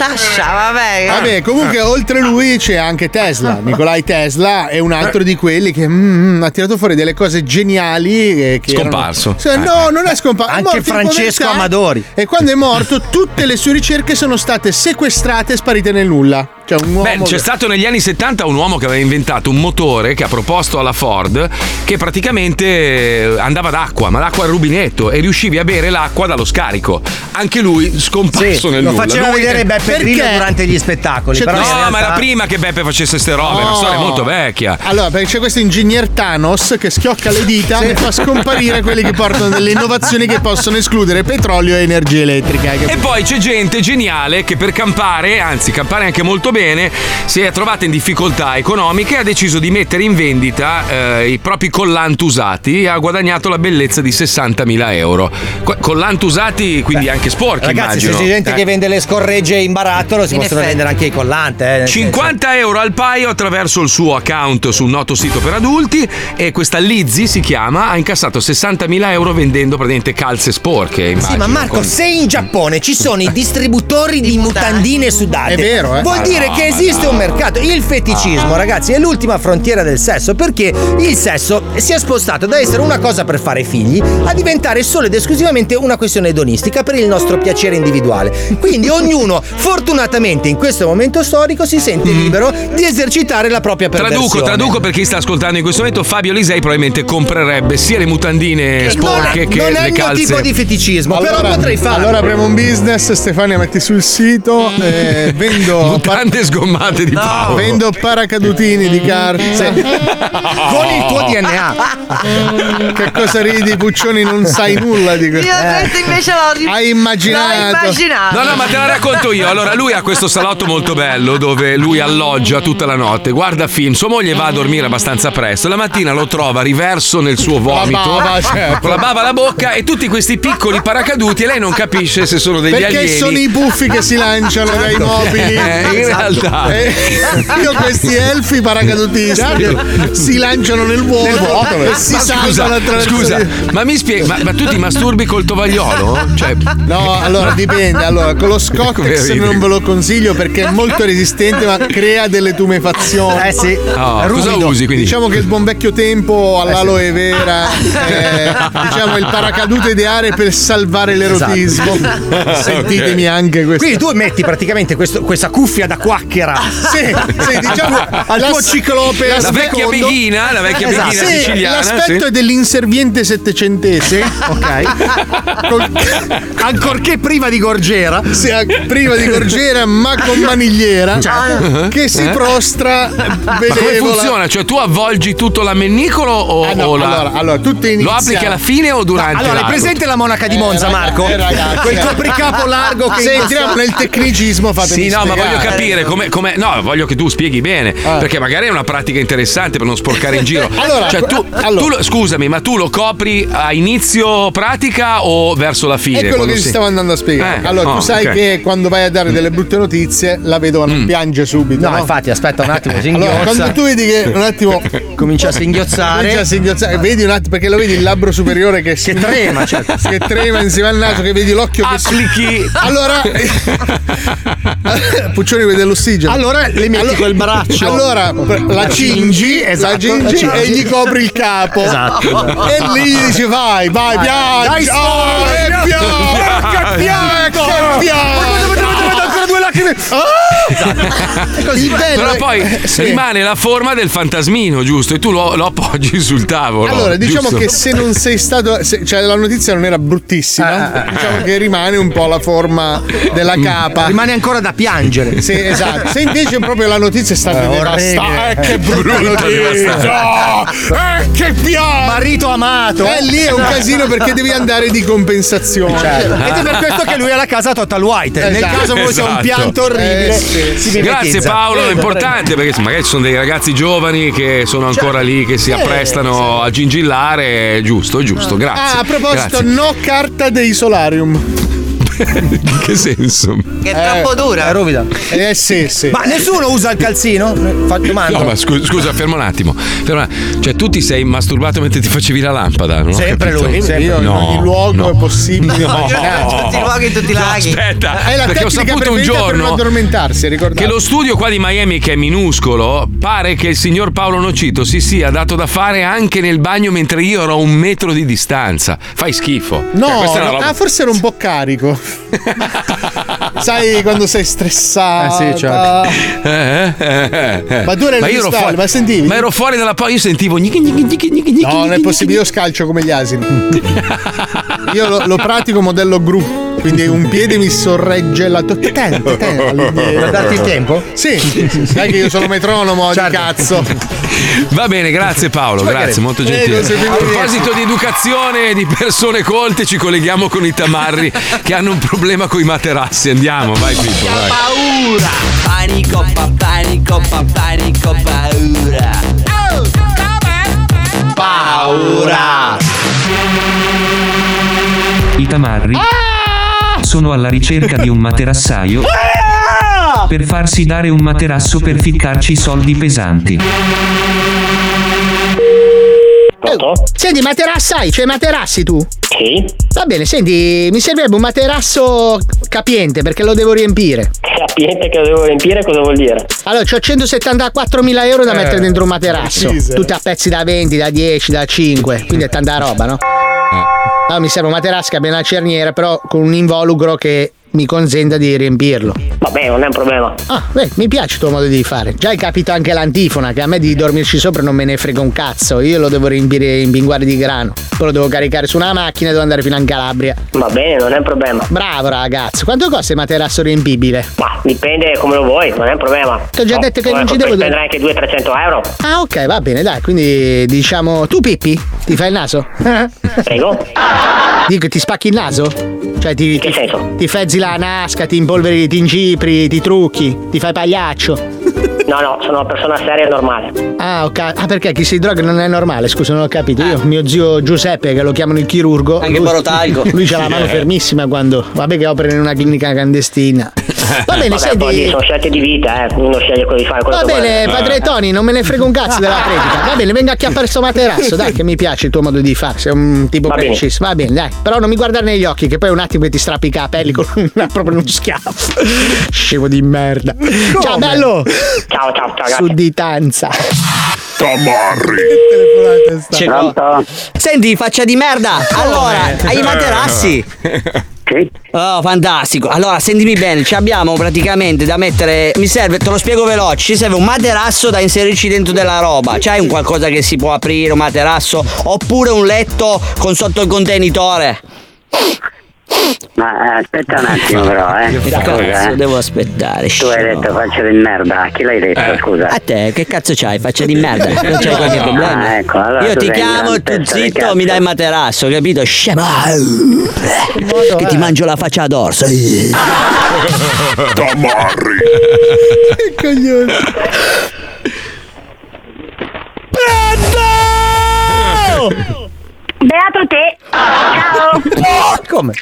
Sciascia, vabbè. Vabbè, comunque oltre lui c'è anche Tesla. Nicolai Tesla è un altro di quelli che mm, ha tirato fuori delle cose geniali. eh, Che Scomparso. erano- no, non è scomparso. è Anche in Francesco. Amadori. E quando è morto, tutte le sue ricerche sono state sequestrate e sparite nel nulla. Cioè, un uomo. Beh, c'è stato negli anni 70 un uomo che aveva inventato un motore che ha proposto alla Ford che praticamente eh, andava d'acqua, ma l'acqua al rubinetto e riuscivi a bere l'acqua dallo scarico. Anche lui scomparso Sì, nel lo nulla. faceva Lui- vedere Beppe Grillo durante gli spettacoli. In No, realtà- ma era prima che Beppe facesse ste robe, è una No. storia molto vecchia. Allora, perché c'è questo ingegner Thanos che schiocca le dita e fa scomparire quelli che portano delle innovazioni che possono escludere petrolio e energia elettrica. E poi c'è gente geniale che per campare, anzi campare anche molto bene, si è trovata in difficoltà economiche e ha deciso di mettere in vendita eh, i propri collant usati e ha guadagnato la bellezza di 60.000 euro. Collant usati, quindi anche sporchi, Ragazzi, immagino. se c'è gente Eh. che vende le scorregge in barattolo, si In possono effetti. vendere anche i collanti. Eh, nel senso. 50 euro al paio attraverso il suo account su un noto sito per adulti e questa Lizzy si chiama, ha incassato 60.000 euro vendendo praticamente calze sporche. Sì, immagino, ma Marco, con- se in Giappone ci sono i distributori di mutandine sudate, È vero, eh. vuol dire dire che esiste un mercato. Il feticismo, ragazzi, è l'ultima frontiera del sesso perché il sesso si è spostato da essere una cosa per fare figli a diventare solo ed esclusivamente una questione edonistica per il nostro piacere individuale. Quindi ognuno, fortunatamente in questo momento storico, si sente libero di esercitare la propria perversione. Traduco, traduco per chi sta ascoltando in questo momento. Fabio Lisei probabilmente comprerebbe sia le mutandine sporche che non è le il mio calze. tipo di feticismo, però potrei farlo. Allora apriamo un business, Stefania metti sul sito, eh, vendo Mutande sgommate di Paolo. Vendo paracadutini di carta. Con il tuo DNA. Che cosa ridi, Puccioni? Non sai nulla di questo. Io questo invece l'ho Hai immaginato. L'ho immaginato. No, no, ma te la racconto io. Allora, lui ha questo salotto molto bello dove lui alloggia tutta la notte, guarda film, sua moglie va a dormire abbastanza presto. La mattina lo trova riverso nel suo vomito, bava, certo. con la bava alla bocca e tutti questi piccoli paracaduti e lei non capisce se sono degli Perché alieni. sono i puffi che si lanciano dai mobili. Eh, realtà. Eh, io questi elfi paracadutisti che si lanciano nel vuoto e si Ma salvano scusa, attraverso scusa, ma mi spieghi, ma, ma tu ti masturbi col tovagliolo? Cioè, No, allora dipende. Allora, con lo Scottex non ve lo consiglio perché è molto resistente, ma crea delle tumefazioni. Eh sì. Oh, cosa usi quindi? Diciamo che il buon vecchio tempo all'aloe vera è diciamo il paracadute ideale per salvare l'erotismo. Sentitemi anche questo. Quindi tu metti praticamente questo- questa cuffia da quacchera. Sì, sì, diciamo al tuo la- ciclope. la vecchia beghina, la vecchia Esatto. beghina Sì, siciliana. l'aspetto sì. è dell'inserviente settecentese, ok. Col- Ancorché priva di gorgiera. sì, priva di gorgiera ma con manigliera, che si Eh? prostra Ma come benevola. funziona? Cioè tu avvolgi tutto l'amennicolo o, Ah, no, o la- allora, allora, tutto lo inizia- applichi alla fine o durante? Allora, hai l'atto? presente la monaca di Monza, Eh, Marco? eh, ragazzi, Quel eh. copricapo largo che entriamo nel tecnicismo fatemi Sì, no, ma spiegare. voglio capire come, come- No, voglio che tu spieghi bene. Perché magari è una pratica interessante per non sporcare in giro. Allora, Cioè, tu, allora. tu lo- scusami, ma tu lo copri a inizio pratica o verso la fine? È quello che ti si- stavo andando a spiegare. Eh, allora, oh, tu sai ok. che quando vai a dare delle brutte notizie, la vedova non piange subito. No, No, infatti, aspetta un attimo, si Allora, quando tu vedi che un attimo Comincia a singhiozzare. comincia a singhiozzare, vedi un attimo perché lo vedi il labbro superiore che, si- trema, certo. che trema insieme al naso, che vedi l'occhio che si Applichi. Allora Puccioni vede l'ossigeno. Allora le metti quel braccio. Allora la cingi, esatto, la cingi la e gli copri il capo. Esatto. E lì dici vai, vai, piangi. Dai, Oh, e piangi. Che piangi. Ancora due lacrime. Il bello Però è- poi eh, sì. rimane la forma del fantasmino, giusto? E tu lo, lo appoggi sul tavolo. Allora, diciamo giusto? che se non sei stato. se- cioè, la notizia non era bruttissima. diciamo che rimane un po' la forma della capa. Rimane ancora da piangere. Sì, esatto. Se invece proprio la notizia è stata Eh, devastante. orribile. Eh, che brutta Brutta, notizia! Eh, che piano! Marito amato. Eh, lì è un casino perché devi andare di compensazione. Certo. Ed è per questo che lui ha la casa Total White. Nel Esatto. caso voi sia un Esatto. Pianto orribile. Eh, sì. Grazie mimetizza. Paolo, è Prego, importante perché magari ci sono dei ragazzi giovani che sono ancora lì, che si Eh, apprestano a gingillare. È Giusto, è giusto, grazie. Ah, a proposito, Grazie. no carta dei solarium. In che senso? Che è troppo dura. È ruvida. Eh sì, sì. Ma nessuno usa il calzino? Faccio domanda. No, ma scusa, scusa, ferma un attimo. Un attimo. Cioè, tu ti sei masturbato mentre ti facevi la lampada? Non ho Sempre lui, sempre. Io in No, ogni luogo no. è possibile. In tutti i luoghi, in tutti i No, laghi. aspetta, È la perché ho saputo un giorno addormentarsi, ricordate. che lo studio qua di Miami, che è minuscolo, pare che il signor Paolo Nocito si sia dato da fare anche nel bagno mentre io ero a un metro di distanza. Fai schifo. No, Cioè, una roba- ah, forse era un po' carico. Sai quando sei stressato. Eh sì, certo. Eh, eh, eh. Ma tu eri ero stalli, fuori, ma sentivi? Ma ero fuori dalla porta, io sentivo No, non è possibile, io scalcio come gli asini. Io lo, lo pratico modello gru, quindi un piede mi sorregge la to- ten, ten, all'indietro. Per darti il tempo? Sì, sai che io sono metronomo Certo. di cazzo. Va bene, grazie Paolo, grazie, molto gentile. A proposito di educazione e di persone colte, ci colleghiamo con i tamarri che hanno un problema con i materassi. Andiamo, vai Pippo, vai. Paura! Panico, pa, panico, pa, panico, paura! Paura! I tamarri sono alla ricerca di un materassaio per farsi dare un materasso per ficcarci soldi pesanti. Senti, materassai, cioè materassi tu? Sì. Va bene, senti, mi servirebbe un materasso capiente perché lo devo riempire. Capiente che lo devo riempire cosa vuol dire? Allora, ho 174.000 euro da Eh, mettere dentro un materasso. precise. Tutti a pezzi da 20, da 10, da 5. Quindi è tanta roba, no? Allora, mi serve un materasso che abbia una cerniera, però con un involucro che mi consenta di riempirlo. Vabbè, non è un problema. Ah, beh, mi piace il tuo modo di fare. Già hai capito anche l'antifona, che a me di dormirci sopra non me ne frega un cazzo. Io lo devo riempire in pinguari di grano. Poi lo devo caricare su una macchina e devo andare fino in Calabria. Va bene, non è un problema. Bravo ragazzo. Quanto costa il materasso riempibile? Ma dipende come lo vuoi, non è un problema. Ti ho già detto che non ci devo- Spendere anche 200-300 euro. Ah, ok, va bene, dai. Quindi diciamo. Tu, Pippi, ti fai il naso? Prego. Dico, ti spacchi il naso? Cioè, ti, che ti, senso? ti fezzi la nasca, ti impolveri, ti incipri, ti trucchi, ti fai pagliaccio. No, no, sono una persona seria e normale. Ah, ok. Ah, perché chi si droga non è normale? Scusa, non ho capito. Io, mio zio Giuseppe, che lo chiamano il chirurgo. Anche lui- Borotalco. Lui c'ha la mano Eh. fermissima quando. Vabbè, che opera in una clinica clandestina. Va bene, Vabbè, poi senti. sono scelte di vita, eh. Uno sceglie cosa di fare, quello Va che bene, vuole. padre Tony, non me ne frega un cazzo della predica. Va bene, venga a chiappare sto materasso, dai, che mi piace il tuo modo di fare. Sei un tipo Va preciso. Va bene, dai. Però non mi guardare negli occhi, che poi un attimo che ti strappi i capelli con una, proprio uno schiaffo. Scemo di merda. Ciao, bello. Ciao, ciao, ciao, grazie. Sudditanza. C'è co- Senti, faccia di merda. Allora, hai i materassi? Oh, fantastico. Allora, sentimi bene, ci abbiamo praticamente da mettere. Mi serve, te lo spiego veloce. Ci serve un materasso da inserirci dentro della roba. C'hai un qualcosa che si può aprire, un materasso? Oppure un letto con sotto il contenitore? Ma eh, aspetta un attimo però, eh. Che Scusa, cazzo eh. devo aspettare? Tu hai detto faccia di merda, a chi l'hai detto, scusa? A te, che cazzo c'hai? Faccia di merda. Non c'hai qualche No, problema? ah, ecco, allora Io ti chiamo e tu zitto mi dai il materasso, capito? Scema. Che ti mangio la faccia d'orso. Tamarri. Che coglione. Beato te. Ciao. Come?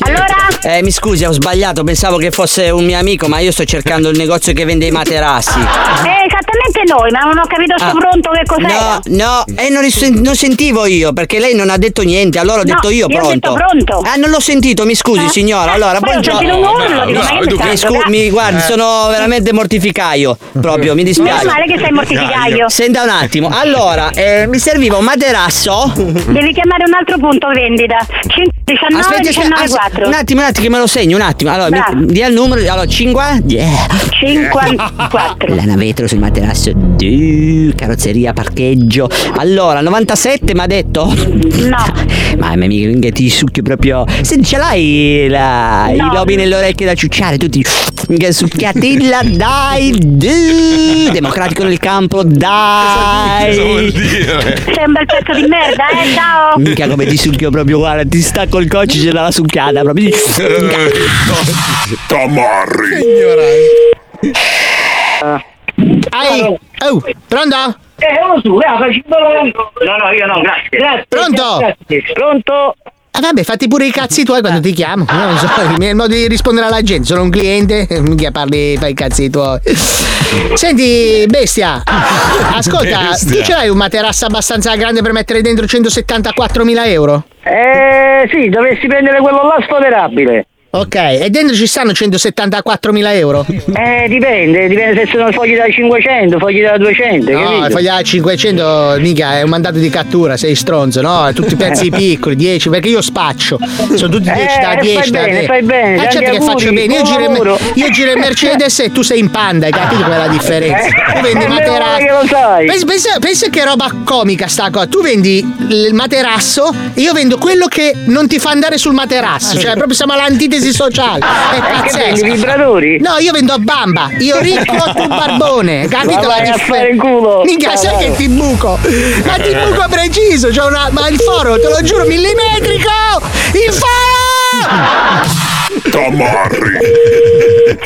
Allora? Eh, mi scusi, ho sbagliato, pensavo che fosse un mio amico, ma io sto cercando il negozio che vende i materassi. Eh, esattamente noi, ma non ho capito sto ah. pronto che cos'è. No, no, e eh, non, sen- non, sentivo io, perché lei non ha detto niente, allora ho detto no, io, io pronto. Ho detto pronto. Ah, non l'ho sentito, mi scusi, eh? signora. Eh, allora, Poi buongiorno. Ho urlo, no, dico, no, mi, scu- scu- mi guardi, sono veramente mortificaio. Proprio, mi dispiace. Meno male che sei mortificaio. Senta un attimo, allora, eh, mi serviva un materasso. Devi chiamare un altro punto vendita. 5, 19, Aspetta, 19, 19 54. Un attimo, un attimo, che me lo segno, un attimo. Allora, mi, dia il numero. Allora, 50. Yeah. 54. Lana vetro sul materasso. Duh, carrozzeria, parcheggio. Allora, 97 mi ha detto? No. Mamma mia, che ti succhio proprio. Se ce l'hai la, no. i lobi nelle orecchie da ciucciare, tutti. Succhiatilla, dai. Duh, democratico nel campo, dai. Sembra il pezzo di merda, eh? Ciao. Mica come ti succhio proprio, guarda, ti stacco il cocci, ce l'ha succhiata proprio. Tamarri. Ai. Oh, pronto? Eh, lo so, eh, facci No, no, io no, grazie. Grazie. Pronto? grazie. Pronto? Ah, vabbè, fatti pure i cazzi tuoi quando ti chiamo. No, Non so, il mio modo di rispondere alla gente. Sono un cliente, mica parli, fai i cazzi tuoi. Senti, bestia, ascolta, Bestia. tu ce l'hai un materasso abbastanza grande per mettere dentro 174.000 euro? Eh, sì, dovessi prendere quello là sfoderabile. Ok, e dentro ci stanno 174.000 euro? Eh, dipende, dipende se sono fogli da 500, fogli da 200, No, capito? il fogliare 500 mica è un mandato di cattura, sei stronzo, no? Tutti pezzi piccoli, 10, perché io spaccio. Sono tutti 10 da Eh, 10 fai da bene, 10. fai bene, tanti certo che auguri, faccio bene. Io giro, io giro in Mercedes e tu sei in Panda, hai capito qual è la differenza? Eh, Tu vendi eh, materasso. che lo sai. Pensa, pensa- pensa che roba comica sta cosa. Tu vendi il materasso e io vendo quello che non ti fa andare sul materasso. Cioè, proprio siamo all'antitesi sociale. È Eh, pazzesco. vendi, vibratori? No, io vendo a bamba. Io ricco, tu barbone. Capito Ma la differenza? Mica sai che ti buco. Ma ti buco preciso. C'ho una. Ma il foro, te lo giuro, millimetrico! Il foro! Tamarri.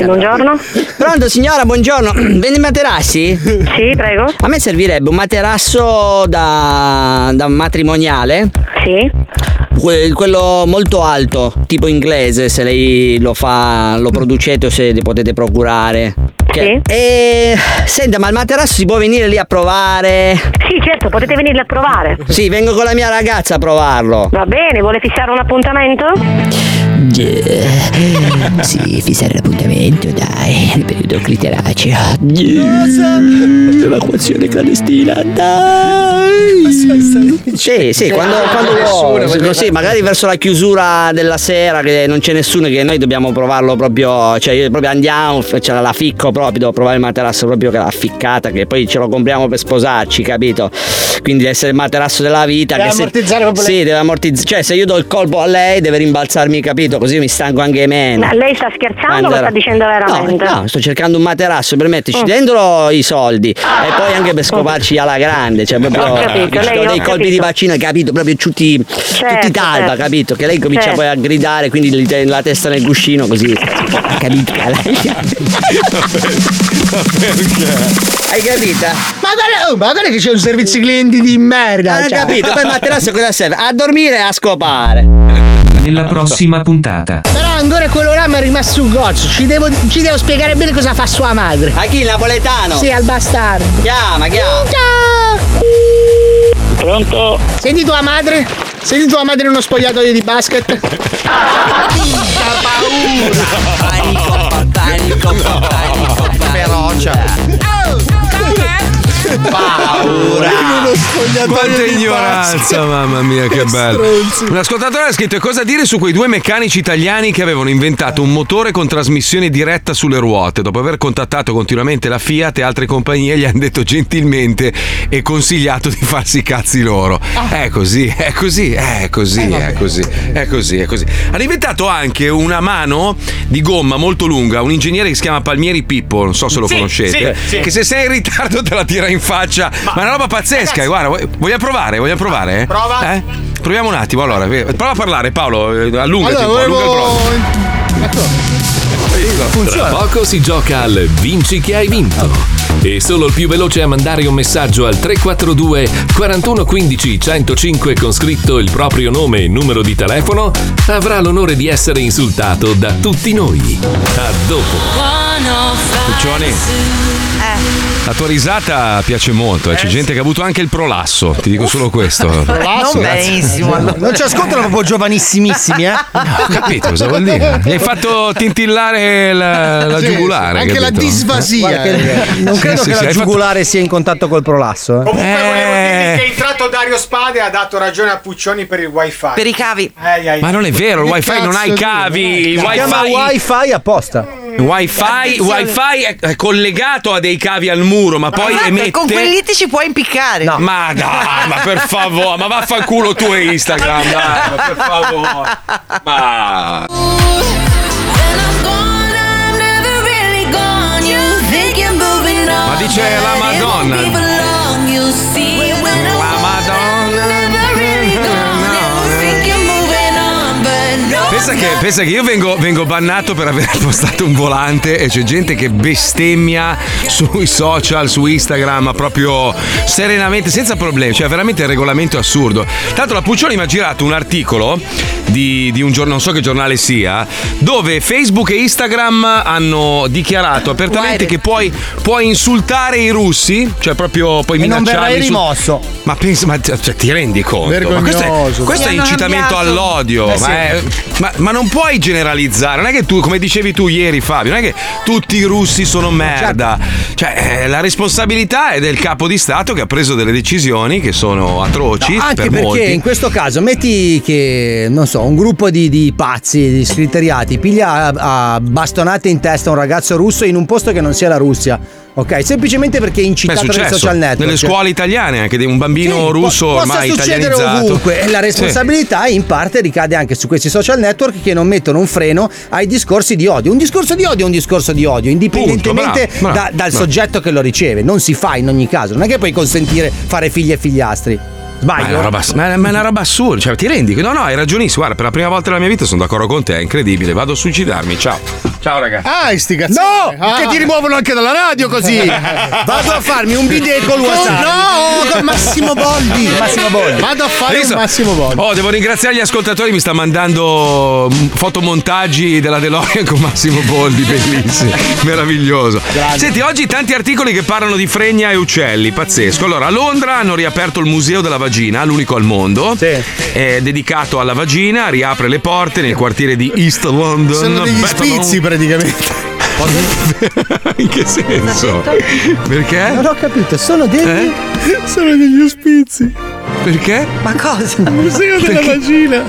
Buongiorno. Pronto signora, buongiorno. Vendi materassi? Sì, prego. A me servirebbe un materasso da, da matrimoniale. Sì. Que- quello molto alto, tipo inglese, se lei lo fa, lo producete o se li potete procurare. Ok. E senta, ma il materasso si può venire lì a provare? Sì, certo, potete venirli a provare. Sì, vengo con la mia ragazza a provarlo. Va bene, vuole fissare un appuntamento? Sì, fissare l'appuntamento, dai, nel periodo cliteraceo. Evacuazione clandestina, dai. Sì, sì, quando, quando vuoi. Sì, magari verso la chiusura della sera che non c'è nessuno, che noi dobbiamo provarlo proprio, cioè io proprio andiamo, c'è la ficco proprio, devo provare il materasso proprio che l'ha ficcata, che poi ce lo compriamo per sposarci, capito? Quindi deve essere il materasso della vita. Deve che se- ammortizzare proprio Sì, deve ammortizzare. Cioè, se io do il colpo a lei, deve rimbalzarmi, capito? Così mi stanco anche meno. Ma lei sta scherzando o sta dicendo veramente? No, no, sto cercando un materasso per metterci Mm. dentro i soldi e poi anche per scoparci alla grande, cioè proprio Ho capito, ci lei- ho dei colpi capito. di bacino, capito? Proprio tutti, tutti talpa, certo. capito? Che lei comincia Certo. poi a gridare, quindi la testa nel cuscino così. Capito? Hai capito? Ma guarda, oh, ma guarda che c'è un servizio clienti di merda. Hai cioè. capito? Per il materasso cosa serve? A dormire e a scopare. Nella prossima puntata. Però ancora quello là mi è rimasto sul gozzo. Ci devo, ci devo spiegare bene cosa fa sua madre. A chi? Il napoletano? Sì, al bastardo. Chiama, chiama. Pronto? Senti tua madre? Senti tua madre in uno spogliatoio di basket? Ferocia. Paura. roccia. Quanta ignoranza, mamma mia, che bello. Un ascoltatore ha scritto: Cosa dire su quei due meccanici italiani che avevano inventato un motore con trasmissione diretta sulle ruote? Dopo aver contattato continuamente la Fiat e altre compagnie, gli hanno detto gentilmente e consigliato di farsi i cazzi loro. È così, è così, è così, è così, è così, è così. Hanno inventato anche una mano di gomma molto lunga, un ingegnere che si chiama Palmieri Pippo, non so se lo Sì, conoscete, sì, sì. che se sei in ritardo te la tira in faccia. Ma, è una roba pazzesca, guarda, vuoi- vogliamo provare? Vogliamo provare? Prova. Eh? Proviamo un attimo, allora, eh, prova a parlare Paolo, eh, allungati Allora, un po', allunga il volevo- brodo. Tra poco si gioca al Vinci che hai vinto. E solo il più veloce a mandare un messaggio al 342 41 15 105 con scritto il proprio nome e numero di telefono avrà l'onore di essere insultato da tutti noi. A dopo. Puccioni, la tua risata piace molto, eh. c'è gente che ha avuto anche il prolasso, ti dico solo questo. Non Grazie. benissimo. Non ci ascoltano proprio giovanissimissimi, eh? Ho capito cosa vuol dire? Mi hai fatto tintillare la, la Sì, giugulare. anche la capito? disvasia. Guarda che non credo Sì, che sì, la hai fatto- giugulare sia in contatto col prolasso. Eh. Comunque volevo dirvi che è entrato Dario Spade e ha dato ragione a Puccioni per il wifi. Per i cavi. Ai. Ma non è vero, il wifi non ha i cavi. Il Si chiama wifi, wifi apposta. Wifi, wifi è- è collegato a dei cavi al muro, ma poi Esatto, emette. con quelli lì ti ci puoi impiccare. Ma dai, ma per favore, ma vaffanculo tu e Instagram, dai, ma per favore. Ma. Ma dice la Madonna. Pensa che, pensa che io vengo, vengo bannato per aver postato un volante e c'è gente che bestemmia sui social, su Instagram, ma proprio serenamente, senza problemi. Cioè, veramente il regolamento è assurdo. Tanto la Puccioni mi ha girato un articolo di, di un giornale, non so che giornale sia, dove Facebook e Instagram hanno dichiarato apertamente che puoi, puoi insultare i russi, cioè proprio puoi E non minacciarli. verrai rimosso. Ma pensa, ma cioè, ti rendi conto? Ma questo è, Vergognoso. questo è hanno incitamento cambiato. all'odio. Eh sì. ma, è- ma- ma non puoi generalizzare. Non è che tu, come dicevi tu ieri, Fabio, non è che tutti i russi sono merda. Cioè, eh, la responsabilità è del capo di Stato che ha preso delle decisioni che sono atroci. Anche per perché molti. in questo caso metti che, non so, un gruppo di, di pazzi, di scriteriati, piglia a, a bastonate in testa un ragazzo russo in un posto che non sia la Russia. Ok, semplicemente perché è incitato successo social network. nelle scuole italiane anche di un bambino Sì, russo po- ormai succedere ovunque e la Sì. responsabilità in parte ricade anche su questi social network che non mettono un freno ai discorsi di odio. Un discorso di odio è un discorso di odio, indipendentemente bravo, bravo, da- dal bravo. soggetto che lo riceve. Non si fa in ogni caso, non è che puoi consentire fare figli e figliastri. Ma è, Sbaglio? roba, ma è- ma è una roba assurda, cioè ti rendi? No, no, hai ragionissimo. Guarda, per la prima volta nella mia vita sono d'accordo con te, è incredibile. Vado a suicidarmi, ciao. Ciao ragazzi. Ah, sti cazzi. No! Ah. Che ti rimuovono anche dalla radio così! Vado a farmi un bidet col wasabi. No, con Massimo Boldi. Massimo Boldi. Vado a fare Visto? un Massimo Boldi. Oh, devo ringraziare gli ascoltatori, mi sta mandando mm, fotomontaggi della DeLorean con Massimo Boldi, bellissimo, meraviglioso. Senti, oggi tanti articoli che parlano di fregna e uccelli, pazzesco. Allora, a Londra hanno riaperto il Museo della Vagina, l'unico al mondo, è dedicato alla vagina, riapre le porte nel quartiere di East London. Sono degli Beh, spizi praticamente. In che senso? Perché? Non ho capito, sono degli. Eh? Sono degli ospizi. Perché? Ma cosa? Museo della Perché? vagina.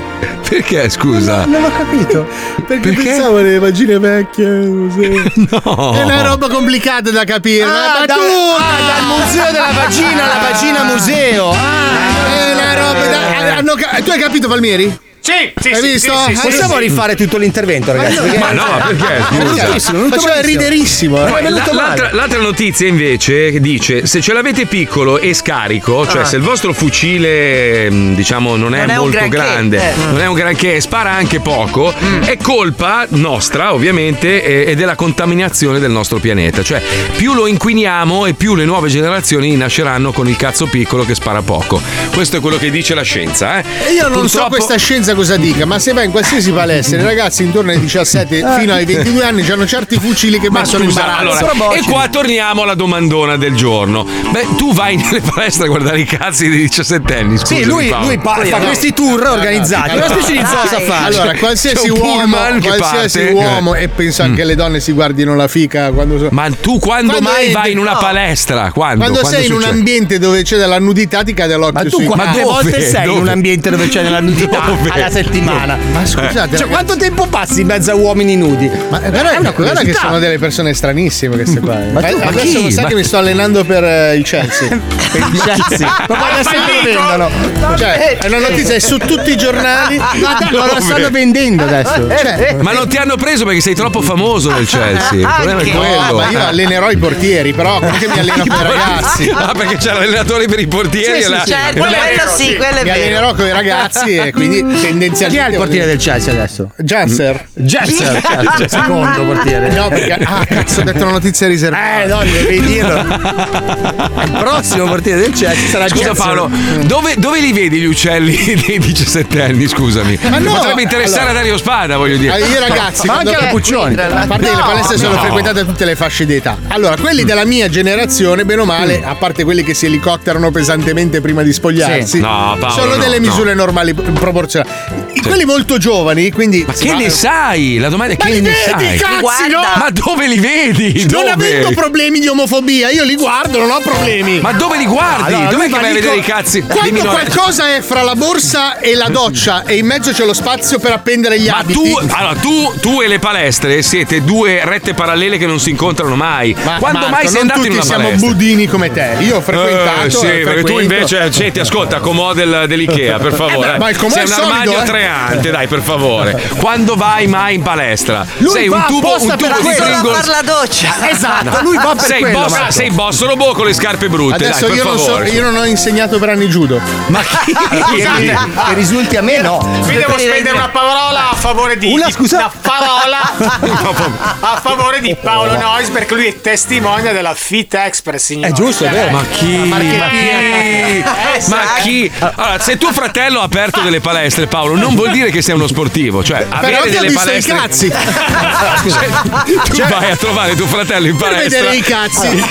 Perché, scusa? Non ho capito. Perché, Perché? pensavo alle vagine vecchie. museo. No. È una roba complicata da capire. Ah, ma da- tu! ah, dal museo della vagina alla vagina museo. È una roba da. hanno ca- tu hai capito, Palmieri? Sì, sì, Hai sì, visto? sì, sì, Possiamo sì. rifare tutto l'intervento, ragazzi? Ma no, Perché- Ma no, perché? È Scusa. bruttissimo, è venuto Faceva malissimo. riderissimo. eh. No, è. L'altra, l'altra notizia invece dice se ce l'avete piccolo e scarico, cioè Ah. se il vostro fucile mh, diciamo non è Non è molto grande, eh. non è un granché e spara anche poco, è colpa nostra ovviamente e, e della contaminazione del nostro pianeta. Cioè più lo inquiniamo e più le nuove generazioni nasceranno con il cazzo piccolo che spara poco. Questo è quello che dice la scienza. Eh? E io non so Purtroppo- questa scienza cosa dica, ma se vai in qualsiasi palestra, i ragazzi intorno ai 17 fino ai 22 anni hanno certi fucili che scusa, imbarazzo. allora, e qua torniamo alla domandona del giorno. Beh, tu vai nelle palestre a guardare i cazzi dei 17 anni. Sì, lui, lui pa- fa questi tour organizzati. Una specie di zosa fa. Allora, qualsiasi uomo, qualsiasi parte. uomo, e penso anche le donne si guardino la fica quando so- Ma tu quando, Quando mai vai in una no. palestra? Quando? Quando, sei in un succede? ambiente dove c'è della nudità ti cade l'occhio Ma tu sui quante dove? volte sei in un ambiente dove c'è della nudità Dove? Settimana? Ma scusate, Cioè, quanto tempo passi in mezzo a uomini nudi? Ma guarda, È una guarda che sono delle persone stranissime queste qua. Ma tu- Eh, ma adesso chi? lo sai Ma- che mi sto allenando per eh, il Chelsea. Per il Chelsea. Ma adesso lo vendono. Cioè, è una notizia è su tutti i giornali. Ma dai, lo Dove? stanno vendendo adesso. Cioè, Ma non ti hanno preso perché sei troppo famoso nel Chelsea. Il problema è quello. ma io allenerò i portieri, però che mi alleno con i ragazzi. Ah, perché c'è l'allenatore per i portieri Sì, e la- sì, sì. Certo, la- quello sì, quello è Mi vero. allenerò con i ragazzi e quindi tendenzialmente. Chi è il portiere del Chelsea adesso? Janser. Jesser, certo, secondo portiere. No, perché. Ah, cazzo, ho detto una notizia riservata. Eh, no, devi dirlo. Il prossimo portiere del Chelsea sarà Scusa Jesser. Paolo, dove, dove li vedi gli uccelli dei 17 anni? Scusami. Ma no, Potrebbe interessare allora- a Dario Spada, voglio dire. Ah, Io ragazzi, Ma anche alla Puccioni. A parte che le palestre sono no. frequentate da tutte le fasce d'età. Allora, quelli della mia generazione, bene o male, a parte quelli che si elicotterano pesantemente prima di spogliarsi, Sì. No, Paolo, sono no, delle no. misure normali proporzionali. I- Quelli molto giovani, quindi. Ma che ne sai? La domanda è Ma che li ne vedi, sai? cazzi, Guarda. no? Ma dove li vedi? Non Dove? avendo problemi di omofobia, io li guardo, non ho problemi. Ma dove li guardi? Allora, Dov'è che vai a vedere i cazzi? Quando Dimmi no- qualcosa è fra la borsa e la doccia e in mezzo c'è lo spazio per appendere gli Ma abiti. tu, allora, tu, tu e le palestre siete due rette parallele che non si incontrano mai. Ma Quando Marco, mai sei non andato in tutti una siamo palestra? budini come te. Io ho frequentato. Eh, sì, e perché tu frequento. invece, senti, ascolta, comò del, dell'Ikea, per favore. Eh, ma il comò sei è un solido, armadio eh. treante, dai, per favore. Quando vai mai in palestra? Lui sei va un tubo, un per tubo di Pringles. far la doccia. Esatto, lui va per Sei quello. boss, Marco. sei boss robot con le scarpe brutte, Adesso dai, per io, non so, io non ho insegnato per anni judo. Ma chi? Che, che risulti a me no. Qui devo spendere una parola a favore di. Una, scusa? Una parola a favore di Paolo Nois perché lui è testimone della Fit Express, signore. È giusto, è vero. Ma chi? Ma chi? Eh, Ma chi? Allora, se tuo fratello ha aperto delle palestre, Paolo, non vuol dire che sei uno sportivo. Cioè, Però avere ti ho delle visto palestre. i cazzi. Tu vai a trovare tuo fratello in Per palestra. vedere i cazzi.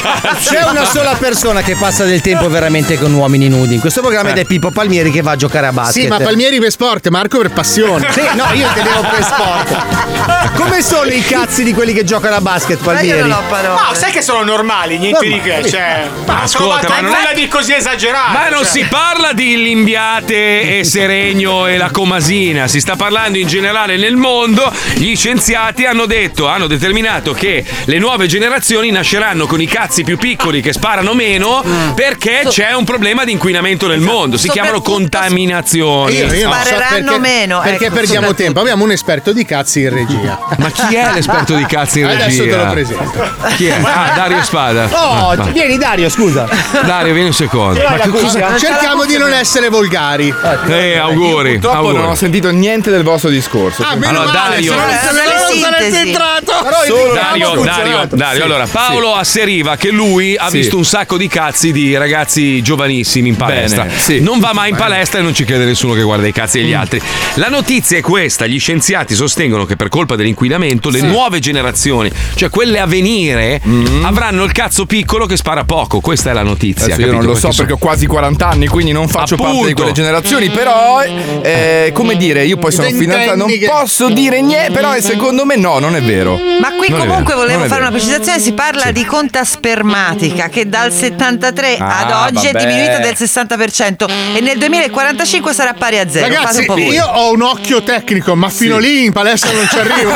C'è una sola persona che passa del tempo veramente con uomini nudi in questo programma ed è Pippo Palmieri che va a giocare a basket. Sì, ma Palmieri per sport, Marco per passione. Sì, no, io intendevo per sport. Come sono i cazzi di quelli che giocano a basket, Palmieri? Ma sai che sono normali, niente di che. Cioè, Ma ascolta, ma non nulla è- di così esagerato. Ma non cioè. si parla di Limbiate e Seregno e la Comasina, si sta parlando in generale nel mondo. Gli scienziati hanno detto, hanno determinato che le nuove generazioni nasceranno con i cazzi più piccoli che sparano meno perché c'è un problema di inquinamento nel mondo. Si chiamano contaminazioni. Io- io non so Spareranno perché- meno, Perché ecco, perdiamo soprattutto. tempo. Abbiamo un esperto di cazzi in regia. Ma chi è l'esperto di cazzi in regia? Adesso te lo presento. Chi è? Ah, Dario Spada. Oh, Va. vieni Dario, scusa. Dario, vieni un secondo. Vai, la cuffia. Cerchiamo di non essere volgari. Eh, auguri, Purtroppo auguri. non ho sentito niente del vostro discorso. Ah, meno Allora, male, Dario- se no- se no non sareste entrato. Solo- Dario, Dario. Dario, Sì. allora Paolo asseriva che lui ha Sì. visto un sacco di cazzi di ragazzi giovanissimi in palestra. Bene, sì. Non va mai in palestra e non ci crede nessuno che guarda i cazzi degli altri. La notizia è questa: gli scienziati sostengono che per colpa dell'inquinamento le Sì. nuove generazioni, cioè quelle a venire, avranno il cazzo piccolo che spara poco. Questa è la notizia. Adesso io non lo so perché ho quasi 40 anni, quindi non faccio parte di Appunto. quelle generazioni. Però, eh, come dire, io poi sono fidanzato, non posso dire niente, però eh, secondo me no, non è vero. Ma qui Non è comunque vero, volevo non è fare una vero. precisazione, si parla di conta spermatica che dal 73 Ah, ad oggi è vabbè. diminuita del 60% e nel 2045 sarà pari a zero. Fate Ragazzi, un po' voi. io ho un occhio tecnico, ma fino lì in palestra non ci arrivo.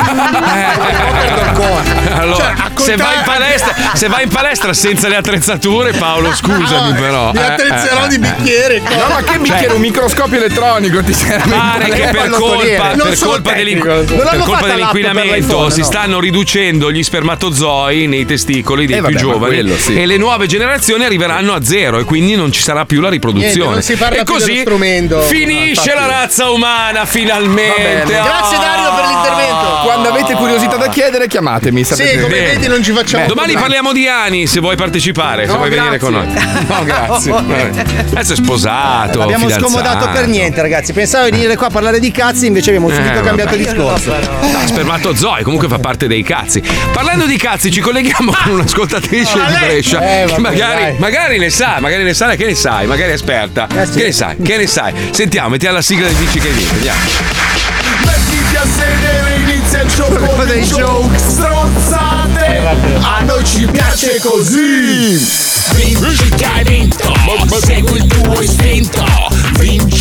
Allora, Cioè, a se, vai in palestra, se vai in palestra senza le attrezzature, Paolo, scusami, Ah, però. mi eh, attrezzerò eh, di eh. bicchiere. No, ma che bicchiere? Cioè- un microscopio elettronico ti serve? Pare che per colpa, per colpa, per dell'inquinamento si no? stanno riducendo gli spermatozoi nei testicoli dei Eh, più vabbè, giovani quello sì. e le nuove generazioni arriveranno a zero e quindi non ci sarà più la riproduzione. Niente, non si parla e più così finisce Ah, infatti. la razza umana finalmente. bene. Grazie Dario per l'intervento. Quando avete curiosità da chiedere, chiamatemi. sapete Sì, come bene. vedi non ci facciamo Domani problemi. parliamo di Ani se vuoi partecipare, se No, vuoi venire grazie. con noi. No, grazie. Adesso è sposato. Fidanzato. scomodato per niente, ragazzi. Pensavo di venire qua a parlare di cazzi, invece abbiamo Eh, subito vabbè. cambiato discorso. No, spermatozoi, comunque fa parte dei cazzi. Parlando di cazzi, ci colleghiamo con un'ascoltatrice No, di lei- Brescia. Eh, vabbè, magari, magari ne sa, magari ne sa, che ne sai, magari è esperta. Eh, sì. Che ne sai, che ne sai. Sentiamo, mettiamo la sigla di Dici che hai vinto, andiamo. Mettiti a sedere, inizia il gioco dei joke Strozzate A noi ci piace così Vinci che hai vinto Segui il tuo istinto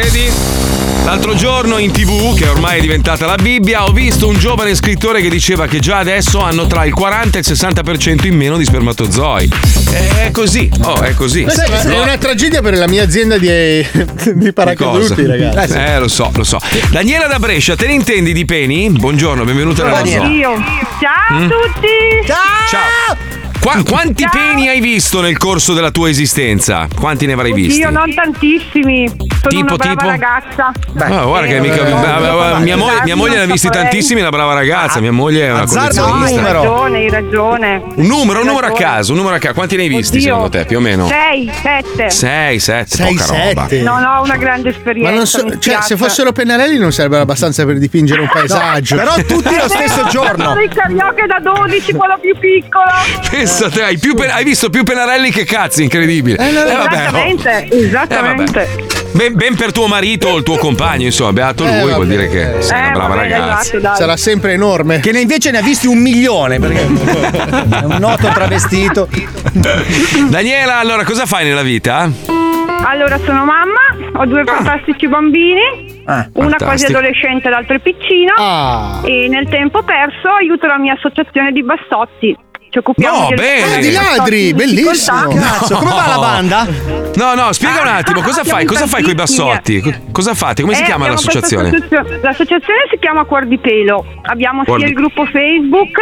Vedi? L'altro giorno in tv, che ormai è diventata la Bibbia, ho visto un giovane scrittore che diceva che già adesso hanno tra il 40 e il 60% in meno di spermatozoi. È così, oh, è così. Questa è una tragedia per la mia azienda di, di paracaduti, ragazzi. Eh, lo so, lo so. Daniela da Brescia, te ne intendi di peni? Buongiorno, benvenuta nella. Oddio. Ciao Mm? a tutti. Ciao. Qua- quanti peni hai visto nel corso della tua esistenza? Quanti ne avrai visti? Io non tantissimi. Sono Tipo, una brava tipo? ragazza. Ah, guarda che mica. Eh, beh, beh, beh, mia, moglie, mia moglie ne ha visti saprei. tantissimi, è una brava ragazza. Mia moglie è una Azzardo Hai collezionista. ragione, hai ragione. Un numero, un Hai numero a caso, un numero a caso. Quanti ne hai visti Oddio. secondo te, più o meno? Sei, sette. 6, 7, Sei, poca roba. sette. Non ho una grande esperienza. Ma non so, mi cioè, spiace. se fossero pennarelli non sarebbero abbastanza per dipingere un paesaggio. però tutti lo Eh, stesso no, giorno. sono Il karaoke da 12, quello più piccolo. Pensa te, hai, più pe- hai visto più pennarelli che cazzi, incredibile. Eh, no, Eh, vabbè, oh. esattamente, Eh, esattamente. vabbè. Ben, ben per tuo marito o il tuo compagno, insomma, beato lui, Eh, vuol vabbè. dire che sei una Eh, brava vabbè, ragazza. esatto. Sarà sempre enorme. Che ne invece ne ha visti un milione perché è un noto travestito. Daniela, allora cosa fai nella vita? Allora, sono mamma, ho due fantastici bambini. Ah, Una quasi fantastico. adolescente, l'altro è piccino. Ah. E nel tempo perso aiuto la mia associazione di bassotti. Ci occupiamo No, di bene. Ah, di ladri, bellissimo. Cazzo, come va la banda? No, no, spiega un attimo, cosa fai? Cosa fai con i bassotti? Co- Cosa fate? Come si Eh, chiama abbiamo questa l'associazione? associazione- L'associazione si chiama Cuor di Pelo. Abbiamo Cuor sia di- il gruppo Facebook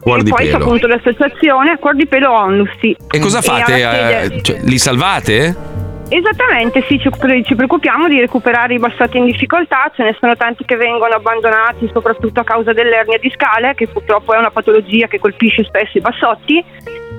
Cuor e di poi Pelo. appunto l'associazione Cuor di Pelo Onlus. sì. E cosa fate? Eh, cioè, li salvate? Esattamente, sì, ci, preoccupiamo di recuperare i bassotti in difficoltà, ce ne sono tanti che vengono abbandonati soprattutto a causa dell'ernia discale, che purtroppo è una patologia che colpisce spesso i bassotti.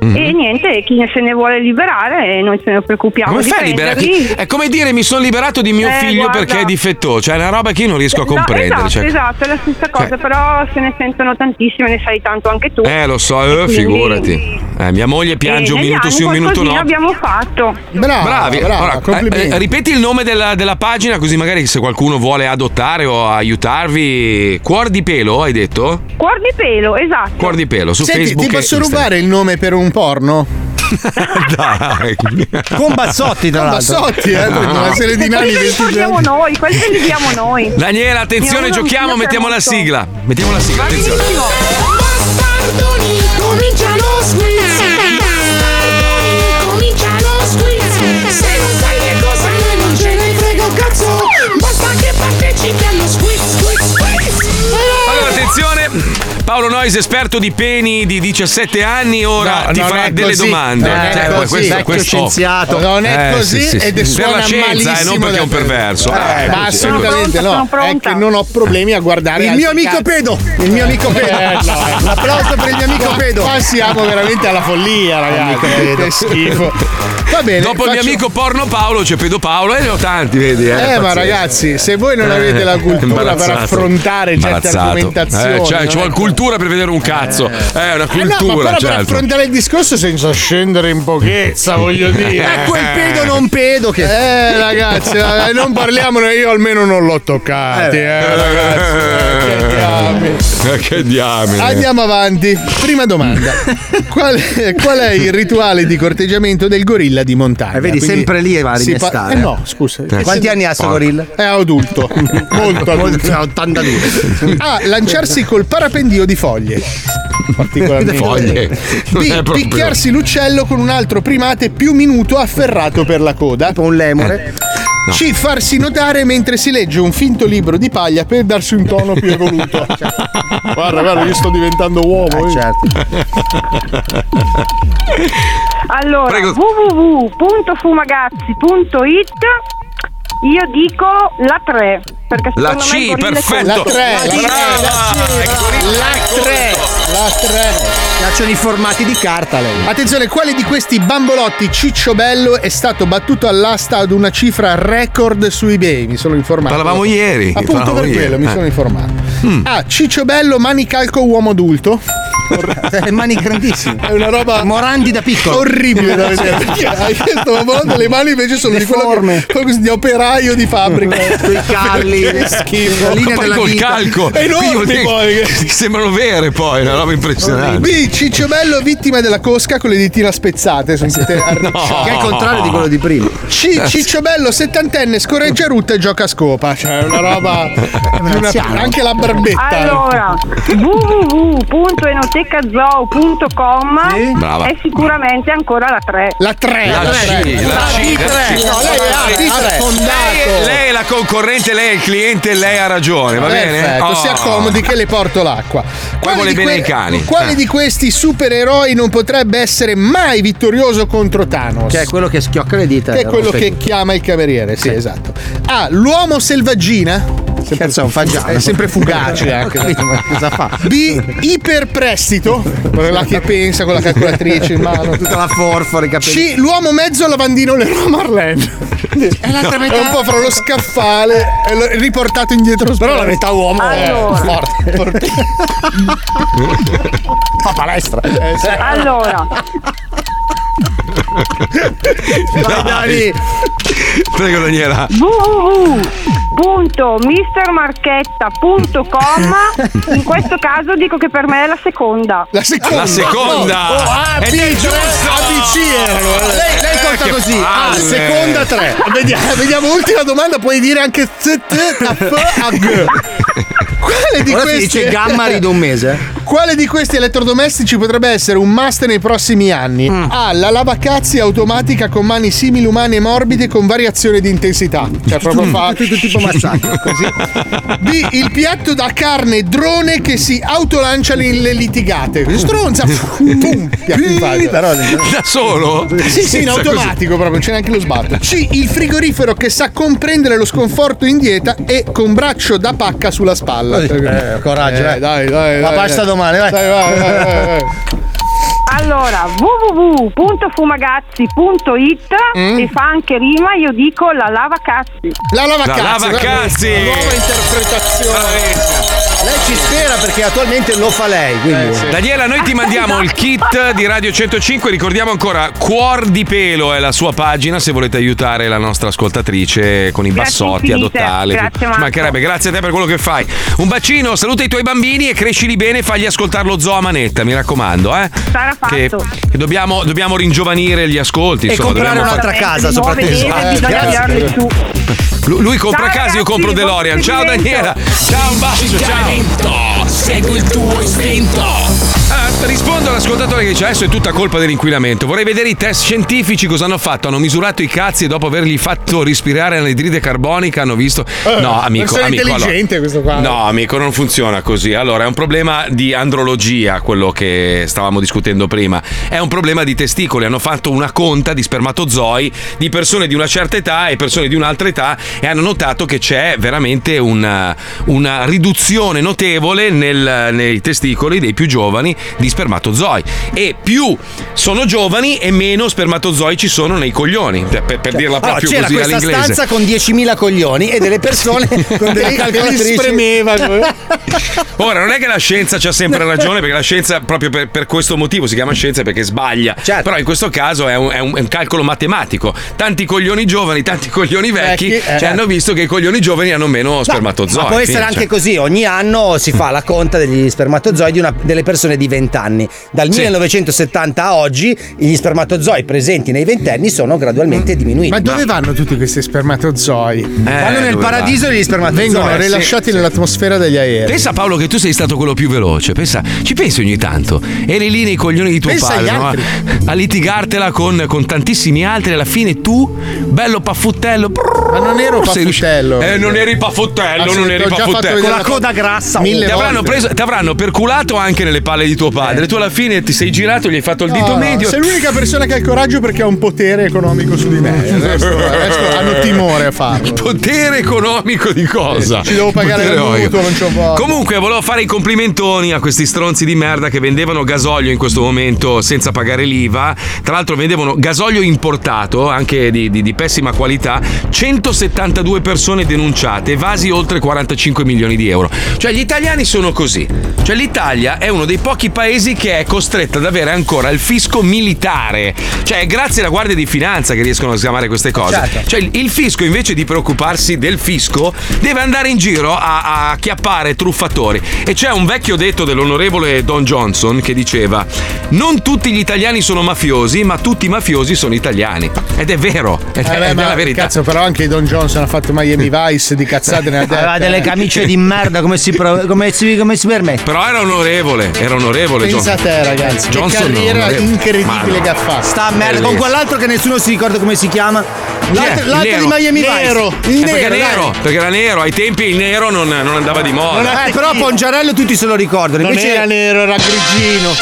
Mhm. E niente, chi se ne vuole liberare, noi ce ne preoccupiamo Come fai a liberarti? È come dire mi sono liberato di mio Eh, figlio guarda. perché è difettoso, cioè è una roba che io non riesco a No, comprendere. esatto, cioè- esatto, è la stessa cosa, Cioè- però se ne sentono tantissime, ne sai tanto anche tu. Eh, lo so, eh, quindi- figurati. Eh, mia moglie piange un minuto sì, un minuto no. abbiamo fatto. Brava, Bravi, brava, Ora, complimenti. eh, eh, ripeti il nome della, della pagina così magari se qualcuno vuole adottare o aiutarvi. Cuor di pelo, hai detto? Cuor di pelo, esatto. Cuor di pelo su Senti, Facebook. ti posso rubare il nome per un porno? Dai. Con Bazzotti, tra Con l'altro. Bazzotti, eh, No. una serie di nani Quelli li portiamo noi, quelli li diamo noi. Daniela, attenzione, giochiamo, mi mettiamo la sigla. Mettiamo la sigla, attenzione. benissimo. Bastardoni, comincia lo squiz Bastardoni, comincia lo squiz Se non sai che cosa noi non ce ne frega un cazzo Basta che partecipi allo squiz, squiz, squiz Allora, attenzione, Paolo Noise, esperto di peni di 17 anni, ora No, ti farà delle così. domande. Non è Cioè, così. questo- Vecchio questo- scienziato. Non è Eh, così sì, sì, ed è. Per suona la scienza, eh, non perché è un perverso. Eh, Eh, ma assolutamente no. È che non ho problemi a guardare Il mio amico cazzi. pedo! Il mio amico pedo! Eh. Un applauso per il mio amico pedo! Qua siamo veramente alla follia, ragazzi. Che schifo. Va bene. Dopo il mio amico porno Paolo c'è Pedo Paolo e ne ho tanti, vedi? Eh, Eh, ma ragazzi, se voi non avete la cultura per affrontare certe argomentazioni, Eh, cioè, non ci è vuole cultura per vedere un cazzo. Eh, una Eh no, ma cultura, però per certo. affrontare il discorso senza scendere in pochezza, voglio dire. È quel pedo non pedo che. Eh, ragazzi, eh, non parliamone, io almeno non l'ho toccati, eh, ragazzi. eh, che diamine. Eh, che diamine. Andiamo avanti. Prima domanda. Qual è, qual è il rituale di corteggiamento del gorilla di montagna? Eh, vedi, Quindi sempre lì va a si pa- rimestare. Eh no, scusa. Quanti anni ha sto gorilla? È adulto. Molto adulto. 82. A. Lanciarsi col parapendio di foglie. Particolarmente. Foglie. Non B. è proprio- Picchiarsi l'uccello con un altro primate più minuto afferrato per la coda. Tipo un lemure. C. Farsi notare mentre si legge un finto libro di paglia per darsi un tono più evoluto. guarda, guarda, io sto diventando uomo. eh. certo. Allora, Prego. www.fumagazzi.it io dico la 3 perché La secondo me il C, perfetto. La 3, la 3, Brava, la 3, la 3. Piacciono i formati di carta lei. Attenzione, quale di questi bambolotti cicciobello è stato battuto all'asta ad una cifra record su eBay? Mi sono informato. Parlavamo ieri, Appunto parlavamo per ieri. quello mi Eh. sono informato. A. Cicciobello manicalco uomo adulto. Le mani grandissime. È una roba Morandi da piccolo. orribile da vedere. Perché hai questo bambolotte, le mani invece sono di quello che- quello di operaio di fabbrica. Quei calli, Che schifo. la linea Poi della col vita. calco. Vuol dire poi. che Sembrano vere poi, una roba impressionante. B. Cicciobello vittima della cosca con le ditine spezzate. Sono arricciate. Che è il contrario di quello di prima. C. Cicciobello settantenne scorreggia rutta e gioca a scopa. Cioè, è una roba. di una- anche la barbetta. Allora, www.enotecazoo.com Brava. è sicuramente ancora la 3. La 3, La C, la C, la C. No, lei ha Lei- affondato. Lei, lei è la concorrente, lei è il cliente, lei ha ragione, va bene? Perfetto, Oh. si accomodi che le porto l'acqua. Quale vuole di bene ai cani. Quale Eh. di questi supereroi non potrebbe essere mai vittorioso contro Thanos? Che è quello che schiocca le dita. Che è quello che chiama il cameriere, sì, esatto. A. L'uomo selvaggina. Cazzo, è un fagiano. È sempre fugace anche. ma cosa fa? B. Iperprestito. Quello là che pensa con la calcolatrice in mano. Tutta la forfora, i capelli. C. L'uomo mezzo lavandino Leroy Marlene. È, l'altra metà. un po' fra lo scaffale e lo- riportato indietro. Però la metà uomo Allora. è forte. forte. Fa palestra. Eh, sì. Allora, Vai, Dani. Prego Daniela. www.mistermarchetta.com in questo caso dico che per me è la seconda. La seconda. La seconda. Oh, A, B, Ed è giusto. A, B, C erano. eh. Lei, lei conta così. Ah, palle. seconda tre. Vediamo, vediamo, ultima domanda, puoi dire anche Z, T, A, F, A, G. Quale di Ora si questi dice gamma rido un mese. Quale di questi elettrodomestici potrebbe essere un must nei prossimi anni? Mm. A. La lavacazzi automatica con mani simili umane e morbide con variazione di intensità. Cioè proprio fa Tutto tipo massaggio. così. B. Il piatto da carne drone che si autolancia nelle litigate. Stronza. Pum, piatto in faccia. Da solo? Sì, sì, in automatico proprio, non c'è neanche lo sbatto. C. Il frigorifero che sa comprendere lo sconforto in dieta e con braccio da pacca sulla spalla. Eh, coraggio, eh. dai, dai, La dai, pasta dai. domani, vai. Dai, vai, vai, vai. Allora, www.fumagazzi.it Mm. e fa anche rima, io dico la lava cazzi. La lavacazzi. La lavacazzi. guarda, Nuova interpretazione. Lei ci spera perché attualmente lo fa lei. Quindi. Daniela, noi ti mandiamo il kit di Radio 105. Ricordiamo ancora Cuor di Pelo è la sua pagina. Se volete aiutare la nostra ascoltatrice con i Grazie bassotti, infinite. adottarli. Grazie, Ci mancherebbe, grazie a te per quello che fai. Un bacino, saluta i tuoi bambini e crescili bene e fagli ascoltare lo zoo a manetta, mi raccomando, eh. Sarà. Che, che dobbiamo, dobbiamo ringiovanire gli ascolti. E insomma, comprare un'altra fare- casa, soprattutto. Eh, su. Lui, compra Ciao, casa, io compro DeLorean. Ciao. Daniela. Ciao, un bacio, ciao. Segui il tuo istinto. Rispondo all'ascoltatore che dice adesso è tutta colpa dell'inquinamento. Vorrei vedere i test scientifici cosa hanno fatto. Hanno misurato i cazzi e dopo avergli fatto respirare l'anidride carbonica hanno visto. No, amico, amico. allora- intelligente questo qua. No, amico, non funziona così. Allora, è un problema di andrologia, quello che stavamo discutendo prima. È un problema di testicoli. Hanno fatto una conta di spermatozoi di persone di una certa età e persone di un'altra età e hanno notato che c'è veramente una, una riduzione notevole nel- nei testicoli dei più giovani di spermatozoi. E più sono giovani e meno spermatozoi ci sono nei coglioni. Per, per- per dirla Allora, proprio c'era così questa all'inglese. stanza con 10.000 coglioni e delle persone con delle calcolatrici. spremeva. Ora, non è che la scienza c'ha sempre ragione, perché la scienza, proprio per, per questo motivo, si chiama scienza perché sbaglia. Certo. Però in questo caso è un, è un- è un calcolo matematico. Tanti coglioni giovani, tanti coglioni vecchi, Vecchi, eh. cioè, hanno visto che i coglioni giovani hanno meno spermatozoi. Ma può essere Fine, anche cioè. così, ogni anno si fa la conta degli spermatozoi di una- delle persone di 20 anni. Dal Sì. 1970 a oggi gli spermatozoi presenti nei ventenni sono gradualmente diminuiti. Ma dove vanno tutti questi spermatozoi? Vanno nel paradiso degli spermatozoi. Vengono Sì. rilasciati nell'atmosfera degli aerei. Pensa Paolo che tu sei stato quello più veloce, pensa, ci pensi ogni tanto, eri lì nei coglioni di tuo Pensa agli padre, no? a litigartela con, con tantissimi altri alla fine tu, bello paffuttello, Ma non ero paffuttello. Eh, non eri paffuttello, Ah, non sì, eri paffuttello. vedere la coda grassa. Mille Ti avranno, volte. preso, ti avranno perculato anche nelle palle di tuo padre. Tu alla fine ti sei girato, gli hai fatto il dito no, medio. Sei l'unica persona che ha il coraggio perché ha un potere economico su di me. Resto hanno timore a farlo. Potere economico di cosa? Ci devo pagare il mutuo, non c'ho voglia. Comunque, volevo fare i complimentoni a questi stronzi di merda che vendevano gasolio in questo momento senza pagare l'IVA. Tra l'altro, vendevano gasolio importato, anche di, di- di pessima qualità. 172 persone denunciate, evasi oltre 45 milioni di euro. Cioè, gli italiani sono così. Cioè, l'Italia è uno dei pochi paesi che è costretta ad avere ancora il fisco militare. Cioè, è grazie alla Guardia di Finanza che riescono a scamare queste cose. Certo. Cioè, il- fisco, invece di preoccuparsi del fisco, deve andare in giro a, a chiappare truffatori. E c'è un vecchio detto dell'onorevole Don Johnson che diceva: Non tutti gli italiani sono mafiosi, ma tutti i mafiosi sono italiani. Ed è vero, ed è, Eh beh, è ma la verità. Cazzo, però anche Don Johnson ha fatto Miami Vice di cazzate nella testa. Aveva delle camicie di merda, come si, come si, come si permette? Però era onorevole, era onorevole. Pensa a te, ragazzi. Che Johnson carriera onorevole. incredibile che ha fatto. Sta a merda, con quell'altro che nessuno si ricorda come si chiama. L'altro, l'altro di nero. Miami Nero. Vice. Il Eh, perché nero, nero, dai. perché era nero, ai tempi il nero non, non andava di moda. Eh, però Pongiarello tutti se lo ricordano. Non Invece era nero, era grigino.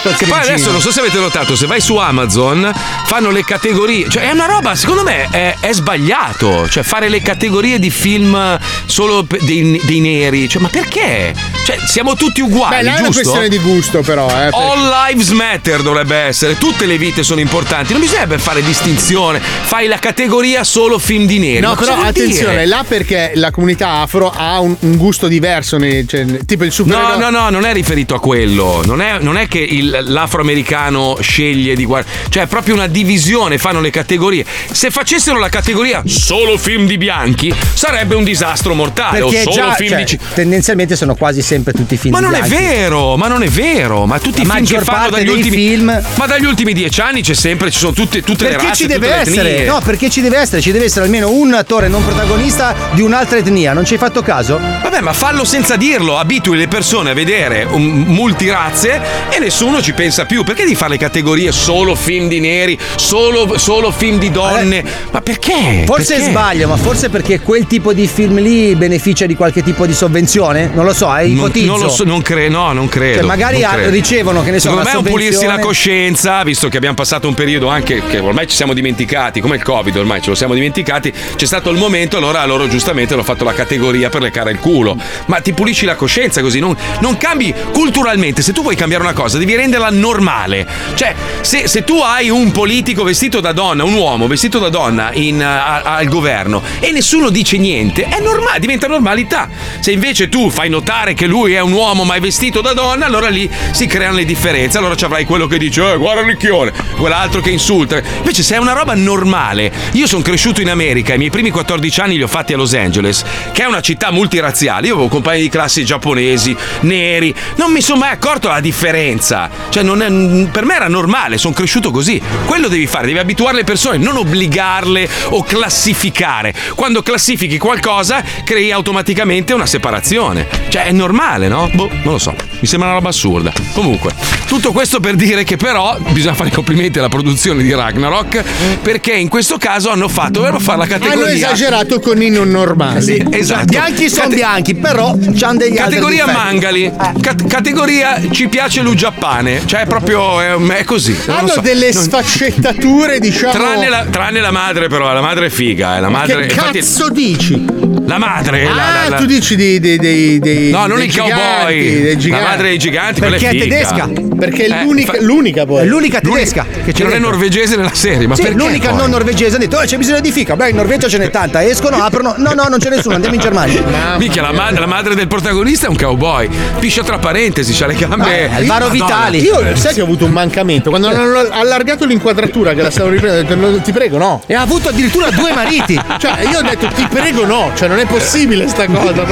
Che poi adesso non so se avete notato, se vai su Amazon fanno le categorie, cioè è una roba, secondo me è, è sbagliato, cioè fare le categorie di film solo dei, dei neri, cioè ma perché? Cioè siamo tutti uguali, Beh, là è una giusto? questione di gusto, però. Eh, perché- All lives matter dovrebbe essere, tutte le vite sono importanti, non bisognerebbe fare distinzione, fai la categoria solo film di neri. No, però attenzione, dire? là perché la comunità afro ha un, un gusto diverso, nei- cioè, tipo il No, supereroe. no, no, non è riferito a quello. Non è, non è che il- l'afroamericano sceglie di guardare. Cioè, è proprio una divisione, fanno le categorie. Se facessero la categoria solo film di bianchi, sarebbe un disastro mortale. Perché o solo già film cioè, di. tendenzialmente sono quasi sempre tutti film Ma non è bianchi. vero, ma non è vero. Ma tutti i film che fanno dagli ultimi film- Ma dagli ultimi dieci anni c'è sempre, ci sono tutte, tutte le Perché razze, ci deve essere? No, perché ci deve essere? Ci deve essere almeno un attore non protagonista di un'altra etnia. Non ci hai fatto caso? Vabbè, ma fallo senza dirlo, abitui le persone a vedere multirazze e nessuno ci pensa più. Perché di fare le categorie solo film di neri, solo, solo film di donne? Ma perché? Forse Perché? sbaglio, ma forse perché quel tipo di film lì beneficia di qualche tipo di sovvenzione? Non lo so, eh, Non, ipotizzo. non lo so, non credo, no, non credo. Cioè, magari non credo. ricevono, che ne so, Secondo me è un pulirsi la coscienza, visto che abbiamo passato un periodo anche che ormai ci siamo dimenticati, come il Covid, ormai ce lo siamo dimenticati. C'è stato il momento, allora loro giustamente hanno fatto la categoria per leccare il culo. Ma ti pulisci la coscienza così, non, non cambi culturalmente. Se tu vuoi cambiare una cosa, devi renderla normale. Cioè, se, se tu hai un politico vestito da donna, un uomo vestito da donna in, a- al governo e nessuno dice niente, è normale, diventa normalità. Se invece tu fai notare che lui è un uomo ma è vestito da donna, allora lì si creano le differenze. Allora ci avrai quello che dice, eh, guarda ricchione, quell'altro che insulta. Invece se è una roba normale, io sono cresciuto in America, i miei primi 14 anni li ho fatti a Los Angeles, che è una città multirazziale. Io avevo compagni di classe giapponesi, neri, non mi sono mai accorto la differenza. Cioè, non è- per me era normale, sono cresciuto così. Quello devi fare, devi abituare le persone, non obbligarle o classificare. Quando classifichi qualcosa, crei automaticamente una separazione. Cioè, è normale, no? Boh, non lo so. Mi sembra una roba assurda. Comunque, tutto questo per dire che però bisogna fare i complimenti alla produzione di Ragnarok perché in questo caso hanno fatto, ovvero fare la categoria. Hanno esagerato con i non normali. Sì, esatto. Bianchi sono Cate- bianchi, però c'hanno degli altri Categoria mangali, Cat- categoria ci piace l'ugiappane, cioè è proprio è, è così. Hanno so. delle Non- sfaccettature, diciamo. Tranne la, tranne la madre, però, la madre è figa. eh, La madre, che infatti- cazzo dici? La madre. Ah, la- la- tu dici dei. dei, dei, No, non dei i giganti, cowboy. dei La madre dei giganti, è Perché è figa. tedesca. Perché è Eh, l'unica, fa- l'unica poi. È l'unica tedesca che c'è non è norvegese nella serie, ma Sì, perché? l'unica poi? non norvegese ha detto "Oh, c'è bisogno di fica beh in Norvegia ce n'è tanta escono aprono no no non c'è nessuno andiamo in Germania Minchia, la, ma- la madre del protagonista è un cowboy. Piscia tra parentesi, c'ha le gambe. Madonna. Io sai che ho avuto un mancamento. Quando hanno allargato l'inquadratura che la stavo riprendendo, ho detto, "No, ti prego, no. E ha avuto addirittura due mariti. cioè, io ho detto ti prego, no. Cioè, non è possibile sta cosa.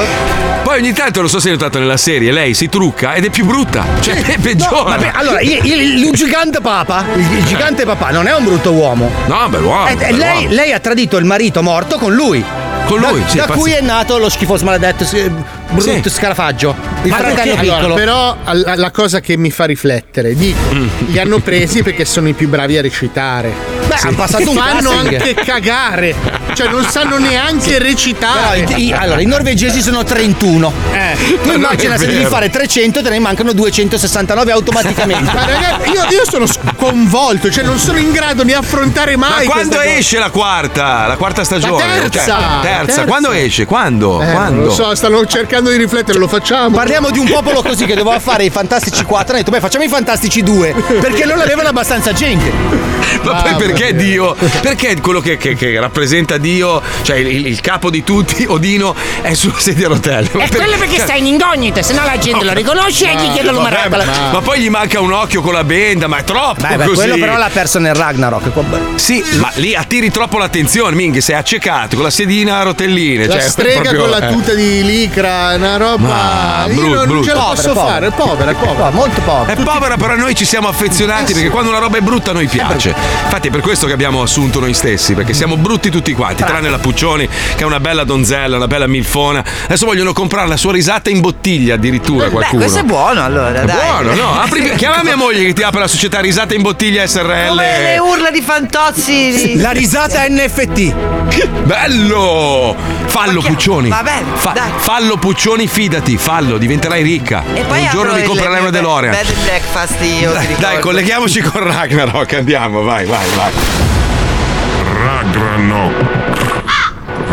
Poi ogni tanto, non so se hai notato nella serie, lei si trucca ed è più brutta. Cioè, è peggiore. No, vabbè, allora, il, il- il gigante papa, il, il gigante papà non è un brutto uomo. No, bell'uomo. Eh, eh, lei, lei ha tradito il marito morto con lui. Con lui, da, sì, da cui è nato lo schifoso maledetto eh, brutto scarafaggio. Il Ma fratello perché? piccolo. Allora, però al- la cosa che mi fa riflettere, dico, Mm. li hanno presi perché sono i più bravi a recitare. Beh, hanno passato un Fanno anche cagare. Cioè, non sanno neanche Però recitare. i- i- allora, i norvegesi sono 31. Eh, tu immagina se devi fare 300 te ne mancano 269 automaticamente. Ma ragazzi, io, io sono sconvolto, cioè non sono in grado di affrontare Ma mai. quando questa cosa. esce la quarta? La quarta stagione? La terza. Cioè, terza. Terza. Quando esce? Quando? Eh, Quando? non lo so, stanno cercando di riflettere, lo facciamo. Parliamo di un popolo così che doveva fare i Fantastici 4. Ha detto, beh, facciamo i Fantastici 2. Perché non avevano abbastanza gente. Ma poi perché Dio? Perché quello che, che- che rappresenta Dio, cioè il, il capo di tutti, Odino, è sulla sedia a rotelle? E per- quello perché cioè- stai in incognita, se no la gente lo riconosce e gli chiede Vabbè, l'umeracola. ma, ma poi gli manca un occhio con la benda, ma è troppo Beh, beh, così. quello però l'ha perso nel Ragnarok. Sì, ma lì attiri troppo l'attenzione, minchia, sei accecato con la sedina a rotelline. La cioè, strega proprio- con la eh. tuta di licra, una roba. Ma, io non brutto. ce la Povera, posso povera. fare, è povera, è povera. molto povera. È povera, però noi ci siamo affezionati perché quando una roba è brutta a noi piace. Infatti è per questo che abbiamo assunto noi stessi, perché siamo brutti tutti quanti, tranne la Puccioni, che è una bella donzella, una bella milfona. Adesso vogliono comprare la sua risata in bottiglia addirittura qualcuno. questo è buono allora, È dai. buono, no? Apri, chiama mia moglie che ti apre la società risata in bottiglia SRL. Come le urla di Fantozzi. La risata NFT. Bello! Fallo Puccioni. Va bene, Fa- dai. fallo Puccioni, fidati, fallo, diventerai ricca. E poi un giorno mi comprerai una DeLorean. Bed and breakfast io Dai, dai, colleghiamoci con Ragnarok, andiamo, vai, vai, vai. Ragnarok.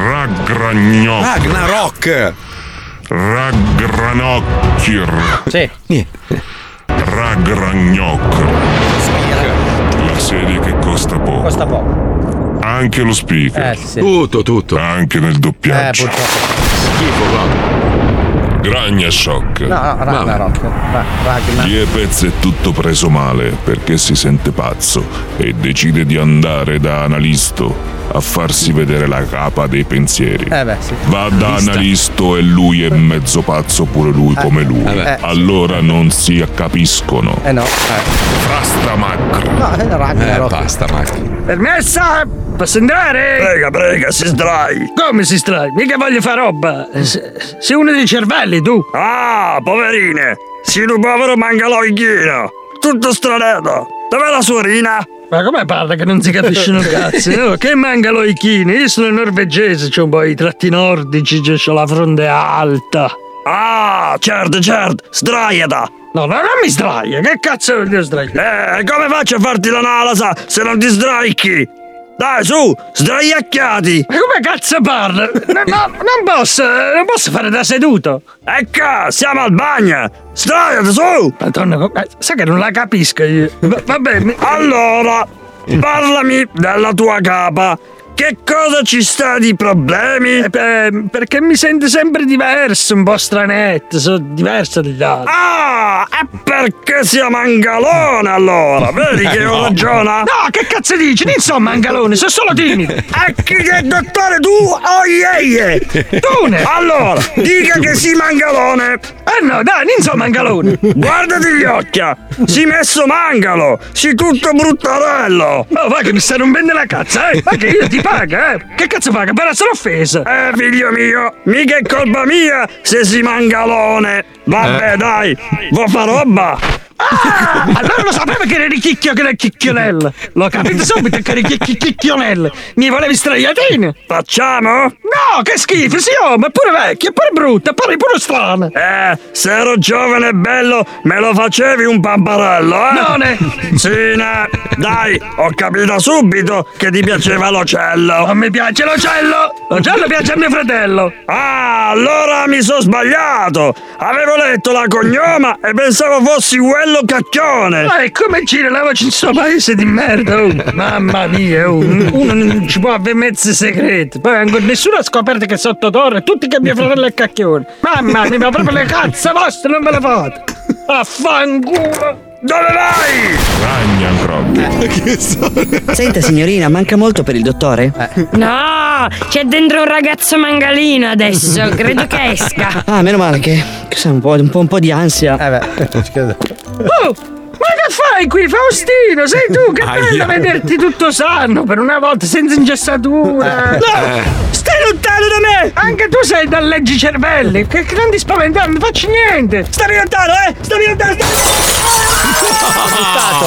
Ragnarok. Ragnarok. Ragranokir. Sì. Ragnarok. La serie che costa poco. Costa poco. Anche lo speaker. Eh, sì. Tutto, tutto. Anche nel Eh, doppiaggio. purtroppo. Schifo, guarda. Gragna shock. No, no, Ragnarok. Ra- Ragnar. Liepez è tutto preso male perché si sente pazzo e decide di andare da Analisto a farsi vedere la capa dei pensieri. Eh beh, sì. Va da. Analisto e lui è mezzo pazzo pure lui come lui. eh allora non si capiscono. Eh no. Frasta macro. No, è Ragnarok. basta, Marco. Permessa? Posso andare? Prega, prega, si sdrai. Come si stra? Mica voglio fare roba. Se- Sei uno dei cervelli, tu. Ah, poverine. Si un povero mangaloichino. Tutto stranato. Dov'è la suorina? Ma come parla che non si capisce un cazzo? No, che manca l'oichini? Io sono norvegese, c'ho un po' i tratti nordici, c'ho la fronte alta. Ah, certo, certo. Sdraiata. No, no, non mi sdraia, che cazzo voglio sdraiare? Eh, come faccio a farti l'analasa se non ti sdraichi? Dai, su, sdraiacchiati. Ma come cazzo parla? No, no, non posso, non posso fare da seduto. Ecco, siamo al bagno. Sdraiati, su. Madonna, eh, sai che non la capisco io. Va, va bene. Allora, parlami della tua capa. Che cosa ci sta di problemi? Eh, beh, perché mi sento sempre diverso, un po' stranetto, sono diverso dagli altri. Ah, è perché sia mangalone allora, vedi che ho ragione? No, che cazzo dici? Non sono mangalone, sono solo timido. E chi che dottore tu o ieie? Tu ne? Allora, dica che si mangalone. Eh no, dai, non so mangalone. Guardati gli occhi. Si messo mangalo. Si tutto bruttarello. Oh, va che mi stai rompendo la cazza, eh. Ma che io ti paga, eh. Che cazzo paga? Per essere offesa. Eh, figlio mio, mica è colpa mia se si mangalone. Vabbè, Eh. dai, vuoi fa roba? Ah, allora lo sapevo che eri chicchio che era chicchionella. L'ho capito subito che eri chicchi- chicchionella. Mi volevi straiatine? Facciamo? No, che schifo, sì, oh, ma è pure vecchio, è pure brutto, è pure, pure strano. Eh, se ero giovane e bello, me lo facevi un pamparello, eh? No, ne. Sì, ne. Dai, ho capito subito che ti piaceva l'ocello. Non mi piace l'ocello. L'ocello piace a mio fratello. Ah, allora mi sono sbagliato. Avevo letto la cognoma e pensavo fossi quello cacchione. Ma e come ci lavaci in sto paese di merda? oh? Mamma mia, oh. uno non ci può avere mezzi segreti. Poi ancora nessuno ha scoperto che sotto torre tutti che mio fratello è cacchione. Mamma mia, ma proprio le cazze vostre non me le fate. Affanculo. Dove vai? Senta signorina, manca molto per il dottore? No, c'è dentro un ragazzo mangalino adesso, credo che esca. Ah, meno male che, che un, po', un, po', un po' di ansia. Eh Oh, ma che fai qui, Faustino? Sei tu? Che bello vederti tutto sano per una volta, senza ingessatura. Eh. No, stai lontano da me! Anche tu sei da leggi cervelli. Che, che non ti spaventare, non faccio niente. Stai lontano, eh! Stai lontano! buttato.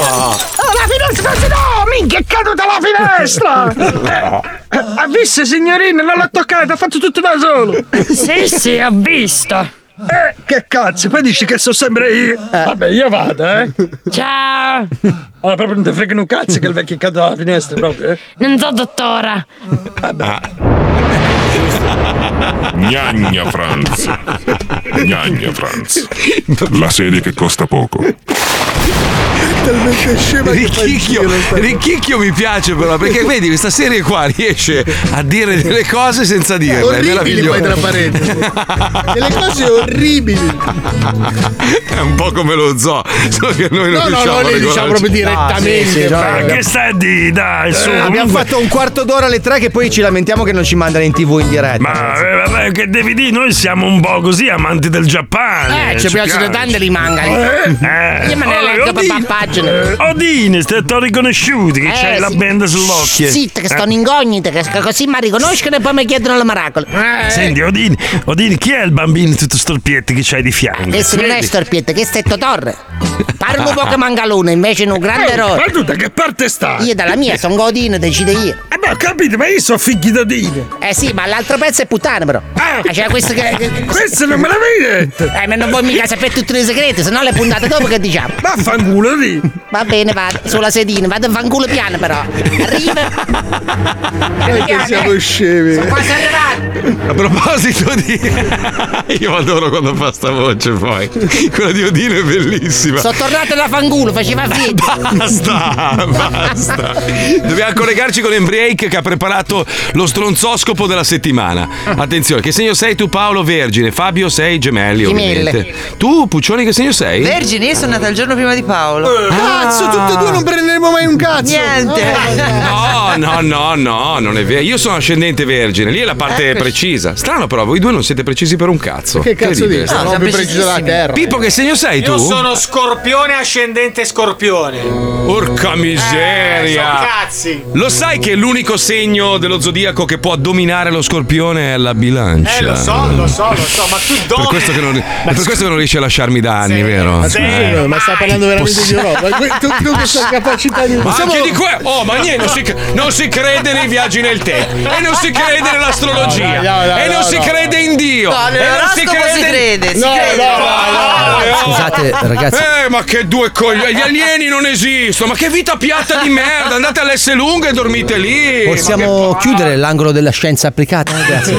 Oh, la finestra! No, minchia, è caduta la finestra! Eh, ha visto, signorina? Non l'ho toccata, ha fatto tutto da solo. Sì, sì, ho visto. Eh, che cazzo, poi dici che sono sempre io. Vabbè, io vado, eh. Ciao. Allora, proprio non ti frega un cazzo che il vecchio è caduto dalla finestra, proprio, eh. Non so, dottora. Gnagna Franz. Gnagna Franz. La serie che costa poco. Talmente scema che Ricchicchio, sta- Ricchicchio mi piace però perché vedi questa serie qua riesce a dire delle cose senza dirle. è Orribili poi tra parentesi. Delle cose orribili. È un po' come lo zoo, solo che noi non No, no, riusciamo no, a noi diciamo proprio direttamente. Ma che stai di dai, su. Eh, abbiamo fatto un quarto d'ora alle tre che poi ci lamentiamo che non ci mandano in tv in diretta. Ma eh, vabbè, che devi dire? Noi siamo un po' così amanti del Giappone. Eh, ci piacciono tanto i mangali. Eh, Io me ne Oh, leggo per Odino, pagine. eh, Odini, ti ho riconosciuti che Eh, c'hai la sì. benda sull'occhio. Zitta, che Eh. sto in incognita, che così mi riconoscono e poi mi chiedono le miracoli. Senti, Odini, Odini, chi è il bambino tutto storpietto che c'hai di fianco? Questo non è storpietto, questo è Totorre. Pare un po' che mangalone, invece è un grande eroe. ma tu da che parte stai? Io dalla mia sono godino, decide io. Eh beh, ho capito, ma io sono figli d'Odini. Eh sì, ma l'altro pezzo è puttana però. Ah, c'è questo che. che- Questo non me l'avevi detto. Eh, ma non vuoi mica sapere tutti i segreti, se no le puntate dopo che diciamo. Vaffanculo di. Va bene, vado, sulla sedina, vado a fanculo piano però. Arriva. Noi che siamo scemi. Quasi arrivato. A proposito di. Io adoro quando fa sta voce poi. Quella di Odino è bellissima. Sono tornato da fanculo, faceva freddo. Basta, basta. Dobbiamo collegarci con Embriake che ha preparato lo stronzoscopo della settimana. Attenzione, che segno sei tu Paolo Vergine? Fabio sei gemelli Gemelle. ovviamente. Tu Puccioni che segno sei? Vergine, io sono nata il giorno prima di Paolo. Cazzo, tutte e due non prenderemo mai un cazzo. Niente. No, no, no, no, non è vero. Io sono ascendente vergine, lì è la parte Ecco. precisa. Strano però, voi due non siete precisi per un cazzo. Che cazzo dici? No, siamo più precisi della terra. Pippo, che segno sei tu? Io sono scorpione ascendente scorpione. Porca miseria! Eh, sono cazzi. Lo sai che l'unico segno dello zodiaco che può dominare lo scorpione è la bilancia? Eh, lo so, lo so, lo so, ma tu Per dove? questo, che non, è per questo che non riesci a lasciarmi da anni, vero? Ma, scusa, ma sta parlando veramente di roba. Ma que- Tu, tu questa capacità di. Ma Siamo- anche di que- Oh, ma niente, non si, non si crede nei viaggi nel tempo. E non si crede nell'astrologia. No, no, no, e non no, si no. crede in Dio. No, e non si crede, si No, crede. no, no, no, no. Scusate, ragazzi. Eh, ma che due coglioni. Gli alieni non esistono. Ma che vita piatta di merda. Andate all'S lunga e dormite lì. Possiamo chiudere l'angolo della scienza applicata? Grazie.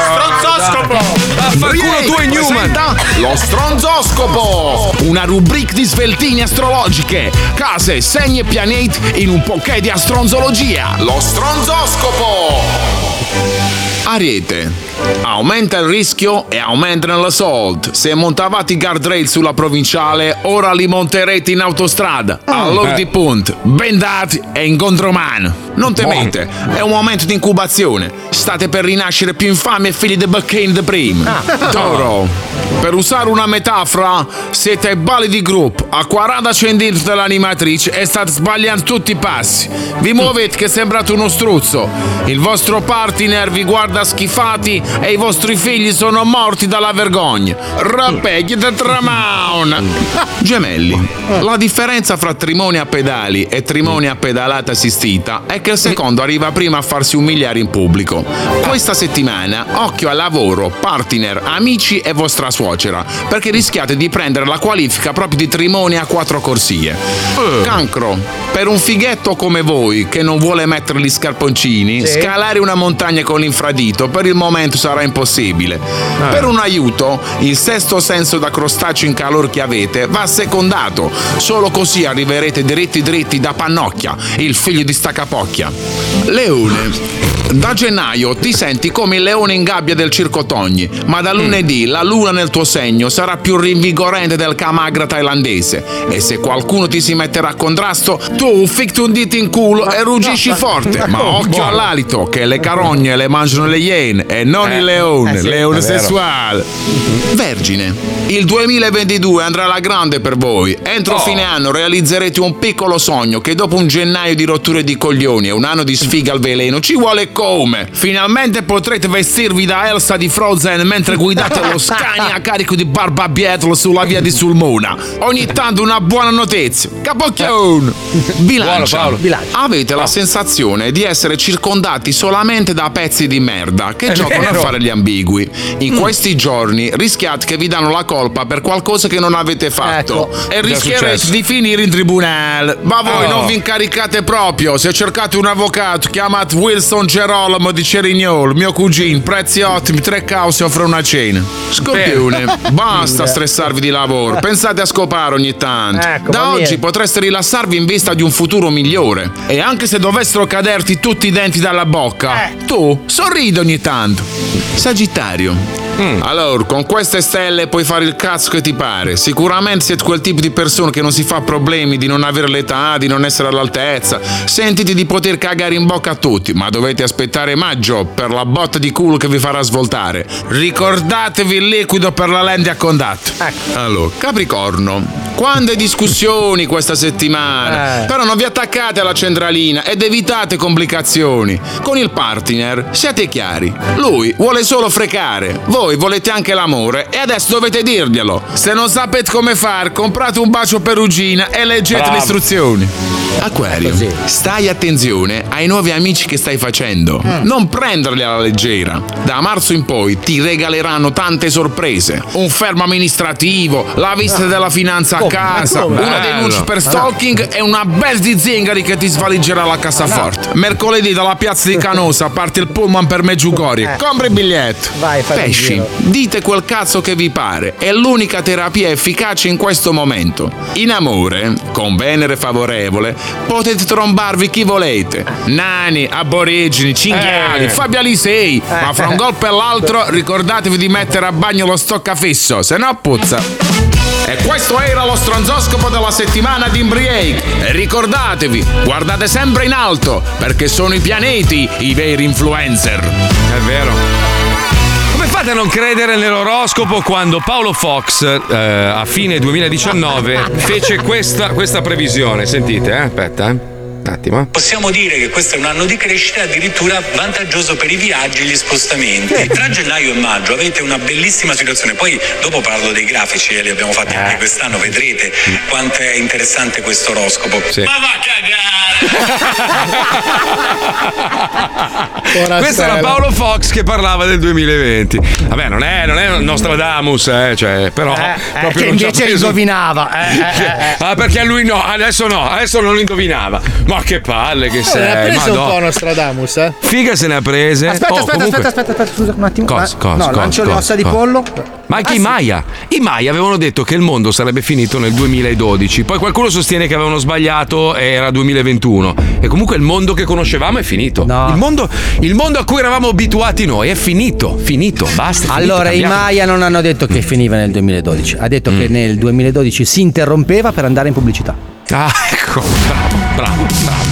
Stronzoscopo! Vaffanculo tu e Newman. Lo stronzoscopo, una rubrica di sveltine astrologiche, case, segni e pianeti in un poké di astronzologia. Lo stronzoscopo. Ariete. Aumenta il rischio e aumentano soldi. Se montavate i guardrail sulla provinciale, ora li monterete in autostrada. Allora Eh. di punto, bendati e in contromano. Non temete, è un momento di incubazione. State per rinascere più infami e figli di Bacchini di prima. Toro. Per usare una metafora, siete ai balli di gruppo, a 40 cm dall'animatrice e state sbagliando tutti i passi. Vi muovete che sembrate uno struzzo. Il vostro partner vi guarda schifati e i vostri figli sono morti dalla vergogna. Rapeghi da tramaun. Gemelli. La differenza fra trimone a pedali e trimone a pedalata assistita è che il secondo arriva prima a farsi umiliare in pubblico. Questa settimana, occhio al lavoro, partner, amici e vostra suocera, perché rischiate di prendere la qualifica proprio di trimone a quattro corsie. Cancro. Per un fighetto come voi che non vuole mettere gli scarponcini, Sì. scalare una montagna con l'infradito per il momento sarà impossibile. Per un aiuto, il sesto senso da crostaceo in calore che avete va secondato. Solo così arriverete dritti dritti da Pannocchia, il figlio di sta capocchia. Leone. Da gennaio ti senti come il leone in gabbia del Circo Togni, ma da lunedì la luna nel tuo segno sarà più rinvigorente del camagra thailandese. E se qualcuno ti si metterà a contrasto, tu ficti un dito in culo e ruggisci forte. Ma occhio all'alito, che le carogne le mangiano le iene e non Eh, il leone, eh leone è vero. sessuale. Vergine, il 2022 andrà alla grande per voi. Entro fine anno realizzerete un piccolo sogno che dopo un gennaio di rotture di coglioni e un anno di sfiga al veleno ci vuole come. Finalmente potrete vestirvi da Elsa di Frozen mentre guidate lo Scania a carico di Barba Beetle sulla via di Sulmona. Ogni tanto una buona notizia. Capocchione! Bilancia. Buono, Paolo. Avete la sensazione di essere circondati solamente da pezzi di merda che È giocano a fare gli ambigui. In questi giorni rischiate che vi danno la colpa per qualcosa che non avete fatto e Già rischierete di finire in tribunale. Ma voi Oh. non vi incaricate proprio. Se cercate un avvocato, chiamate Wilson Gerolamo di Cerignolo, mio cugino, prezzi ottimi, tre cause offre una cena. Scorpione, basta stressarvi di lavoro. Pensate a scopare ogni tanto. Ecco, da oggi bene. potreste rilassarvi in vista di un futuro migliore. E anche se dovessero caderti tutti i denti dalla bocca, tu sorridi ogni tanto. Sagittario. Allora, con queste stelle puoi fare il cazzo che ti pare. Sicuramente siete quel tipo di persona che non si fa problemi di non avere l'età, di non essere all'altezza. Sentiti di poter cagare in bocca a tutti, ma dovete aspettare maggio per la botta di culo che vi farà svoltare. Ricordatevi il liquido per la lente a contatto. Allora, Capricorno. Quante discussioni questa settimana. Eh. Però non vi attaccate alla centralina ed evitate complicazioni. Con il partner siete chiari. Lui vuole solo frecare. Voi volete anche l'amore e adesso dovete dirglielo. Se non sapete come fare, comprate un bacio perugina e leggete Bravo. le istruzioni. Acquario, stai attenzione ai nuovi amici che stai facendo. Non prenderli alla leggera. Da marzo in poi ti regaleranno tante sorprese. Un fermo amministrativo, la visita della finanza a Come? casa, una denuncia per stalking e una bel di zingari che ti svaligerà la cassaforte. Mercoledì dalla piazza di Canosa parte il pullman per Meggiugorie. Compra il biglietto. Vai, fai Pesci, giro. dite quel cazzo che vi pare. È l'unica terapia efficace in questo momento. In amore, con Venere favorevole, potete trombarvi chi volete. Nani, aborigini, cinghiali, Eh. Fabio Alisei. Ma fra un golpe e l'altro ricordatevi di mettere a bagno lo stoccafisso, se no puzza. E questo era lo stronzoscopo della settimana di Imbriake. Ricordatevi, guardate sempre in alto, perché sono i pianeti i veri influencer. È vero. Fate a non credere nell'oroscopo quando Paolo Fox eh, a fine 2019 fece questa, questa previsione? Sentite, eh? aspetta, eh. Attimo. eh. Possiamo dire che questo è un anno di crescita addirittura vantaggioso per i viaggi e gli spostamenti. Tra gennaio e maggio avete una bellissima situazione. Poi dopo parlo dei grafici, eh, li abbiamo fatti anche quest'anno, vedrete quanto è interessante questo oroscopo. Ma va Questo era Paolo Fox che parlava del 2020. Vabbè, non è, non è Nostradamus, eh, cioè, però. Eh, proprio che invece indovinava. Eh, eh, eh, eh. Ah, perché a lui no, adesso no, adesso non lo indovinava. Ma che palle che Eh, sei. l'ha preso un Madonna. po' Nostradamus, eh. Figa se ne ha prese. Aspetta, Oh, aspetta, comunque- aspetta, aspetta, aspetta, scusa un attimo. Cosa, Eh, cosa, no, cosa, lancio le cosa, ossa di cosa? pollo. Ma anche Ah, i sì. Maya. I Maya avevano detto che il mondo sarebbe finito nel 2012. Poi qualcuno sostiene che avevano sbagliato e era 2021. E comunque il mondo che conoscevamo è finito. Il, mondo, il mondo a cui eravamo abituati noi è finito. Finito, basta. è finito, Allora, i. Maya non hanno detto che finiva nel 2012, ha detto Mm. che nel 2012 si interrompeva per andare in pubblicità. Ah, ecco, bravo, bravo.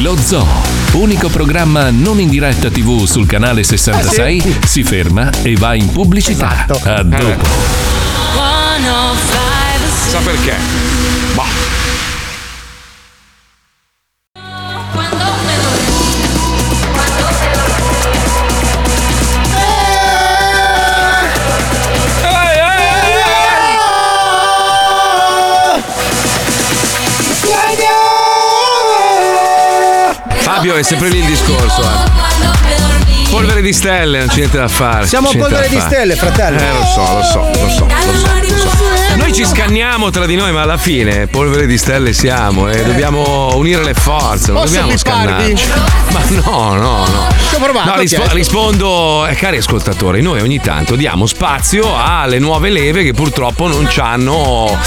Lo Zoo, unico programma non in diretta TV sul canale 66, si ferma e va in pubblicità. A dopo. Sa perché? Bah. È sempre lì il discorso. eh. Polvere di stelle, non c'è niente da fare. Siamo niente polvere di stelle, fratello. Eh, lo so, lo so, lo so, lo so, lo so. Noi ci scanniamo tra di noi, ma alla fine polvere di stelle siamo e dobbiamo unire le forze, non Posso dobbiamo scannarci. Ma no, no, no. Ci ho provato, No, rispo- rispondo, eh, cari ascoltatori, noi ogni tanto diamo spazio alle nuove leve che purtroppo non c'hanno.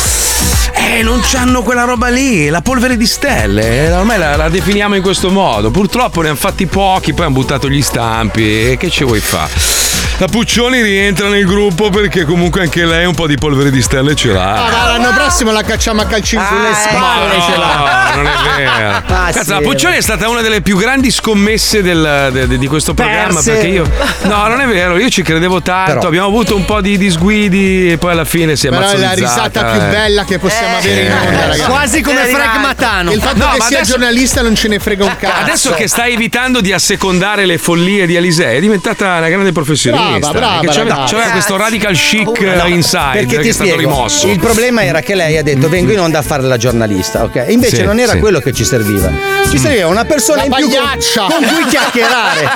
Eh, non c'hanno quella roba lì, la polvere di stelle. eh, Ormai la, la definiamo in questo modo. Purtroppo ne hanno fatti pochi, poi hanno buttato gli stampi. Che ci vuoi fare? La Puccioni rientra nel gruppo perché comunque anche lei un po' di polvere di stelle ce l'ha. Ah, va, l'anno prossimo la cacciamo a calcini sulle spalle. No, ce l'ha. non è vero. Ah, Cazzo, sì, la Puccioni è stata una delle più grandi scommesse del- de- de- di questo programma. Perse. Perché io. No, non è vero, io ci credevo tanto. Però. Abbiamo avuto un po' di disguidi e poi alla fine si è Però è la risata più eh. bella che possiamo avere in onda, ragazzi. Quasi come Frank Matano. Il fatto No, che ma sia adesso- giornalista non ce ne frega un cazzo. Adesso che stai evitando di assecondare le follie di Alisei, è diventata una grande professionista. Brava, brava, c'aveva, c'aveva questo radical chic No, inside perché che ti è stato spiego, rimosso. il problema era che lei ha detto vengo in onda a fare la giornalista, ok? Invece Sì, non era sì. quello che ci serviva. Ci serviva una persona La in più con, pagliaccia. con cui chiacchierare.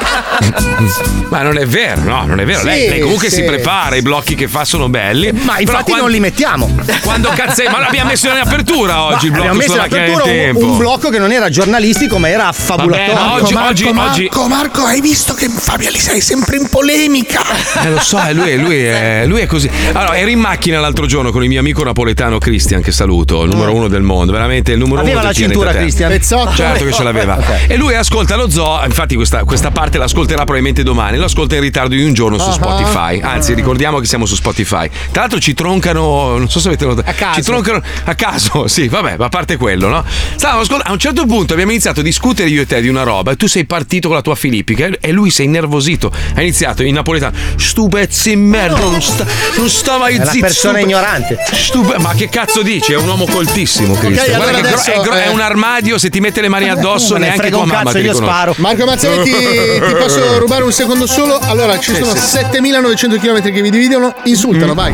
Ma non è vero, no, non è vero. Sì, lei, lei comunque sì. si prepara, i blocchi che fa sono belli. Ma infatti quando- non li mettiamo. Quando cazzo? Ma l'abbiamo messo in apertura oggi il Ma blocco abbiamo messo in sulla macchina apertura un, tempo. un blocco che non era giornalistico ma era affabulatorio. Vabbè, ma oggi- Marco, oggi- Marco, oggi- Marco, Marco, hai visto che Fabio Alisei è sempre in polemica. Eh, lo so, eh, lui, lui è, lui è così. Allora, ero in macchina l'altro giorno con il mio amico napoletano Cristian, che saluto, il numero uno del mondo, veramente il numero Aveva uno la del pianeta cintura, Terra. Cristian? Pezzotto. Certo che ce l'aveva. Ok. E lui ascolta lo zoo, infatti questa, questa parte l'ascolterà probabilmente domani, lo ascolta in ritardo di un giorno su Ah. Spotify. Anzi, ricordiamo che siamo su Spotify. Tra l'altro ci troncano, non so se avete notato, A caso. ci troncano a caso, sì, vabbè, ma a parte quello, no? Stavamo ascolt- a un certo punto abbiamo iniziato a discutere io e te di una roba e tu sei partito con la tua filippica e lui si è innervosito. Ha iniziato in napoletano, stu pezzi in merda, non sta, non sta mai È una zitto. persona stu pe- ignorante. stu pe- ma che cazzo dici? È un uomo coltissimo, allora Guarda che gro- adesso, è, gro- è eh, un armadio, se ti mette le mani addosso, Me ne neanche tua un mamma cazzo, ti io riconosce. sparo. Marco Mazzanetti, ti posso rubare un secondo solo? Allora, ci Sì, sono sì. 7900 km che vi dividono. Insultano, vai.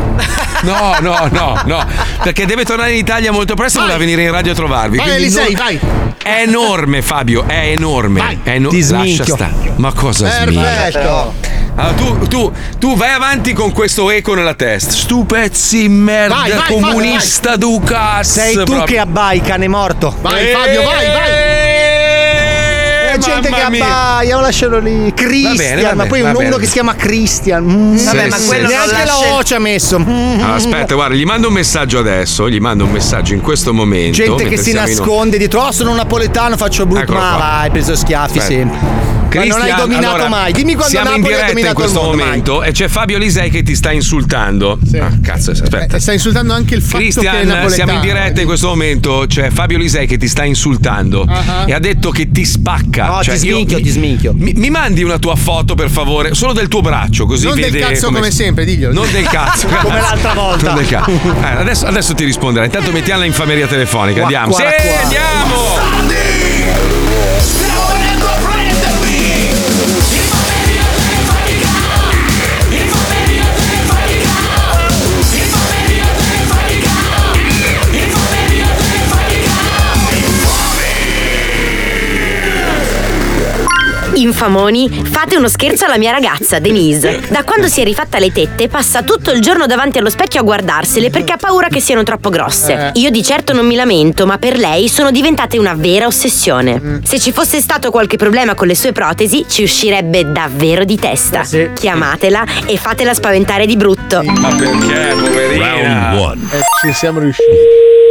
No, no, no, no. Perché deve tornare in Italia molto presto e voleva venire in radio a trovarvi. Vai, quindi Elisei, non- vai. È enorme, Fabio, è enorme. È eno- Ti Lascia stare. Ma cosa sminchio? Perfetto. Allora, tu, tu, tu vai avanti con questo eco nella testa. Stu pezzi merda, Vai, vai, comunista du cazzo. Sei tu proprio. che abbai, cane morto. Vai, Fabio, vai, vai. C'è gente che abbaia, lascialo lì. Christian, bene, va ma poi bene, un- va uno che si chiama Christian. Mm. Sì, Vabbè, ma sì, quello sì. neanche la O ci ha messo. Mm. Ah, Aspetta, guarda, gli mando un messaggio adesso. Gli mando un messaggio in questo momento. Gente che si siamo in- nasconde dietro, oh sono napoletano, faccio brutto. Ma qua. vai, hai preso schiaffi Aspetta. sempre. Ma non hai Cristian, dominato allora, mai. Dimmi quando siamo Napoli in diretta in questo mondo. mai. momento e c'è Fabio Lisei che ti sta insultando. Ah, cazzo, aspetta. Eh, Stai insultando anche il fatto che è Cristian, napoletano. siamo in diretta in questo momento. C'è Fabio Lisei che ti sta insultando Ah. e ha detto che ti spacca. No, Cioè, ti io- sminchio, ti sminchio. Mi, mi mandi una tua foto per favore, solo del tuo braccio, così Non del vede cazzo come sempre, diglielo. Non del cazzo, Come l'altra volta. Non del cazzo. Eh, adesso, adesso ti risponderà. Intanto mettiamo la infameria telefonica. Qua, Andiamo. qua, sì, qua. andiamo. Infamoni, fate uno scherzo alla mia ragazza, Denise. Da quando si è rifatta le tette, passa tutto il giorno davanti allo specchio a guardarsele perché ha paura che siano troppo grosse. Io di certo non mi lamento, ma per lei sono diventate una vera ossessione. Se ci fosse stato qualche problema con le sue protesi, ci uscirebbe davvero di testa. Chiamatela e fatela spaventare di brutto. Ma perché, poverina? Eh, ci siamo riusciti.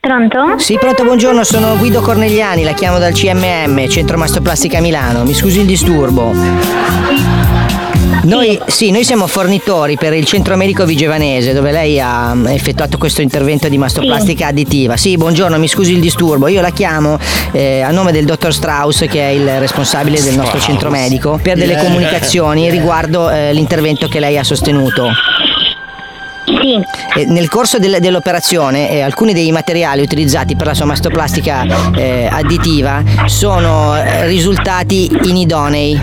Pronto? Sì, pronto, buongiorno, sono Guido Cornegliani, la chiamo dal CMM, Centro Mastoplastica Milano. Mi scusi il disturbo. Noi, sì, noi siamo fornitori per il centro medico vigevanese dove lei ha mm, effettuato questo intervento di mastoplastica additiva. Sì, buongiorno, mi scusi il disturbo. Io la chiamo eh, a nome del dottor Strauss, che è il responsabile del nostro centro medico, per delle comunicazioni riguardo eh, l'intervento che lei ha sostenuto. Sì. nel corso del- dell'operazione eh, alcuni dei materiali utilizzati per la sua mastoplastica eh, additiva sono eh, risultati inidonei.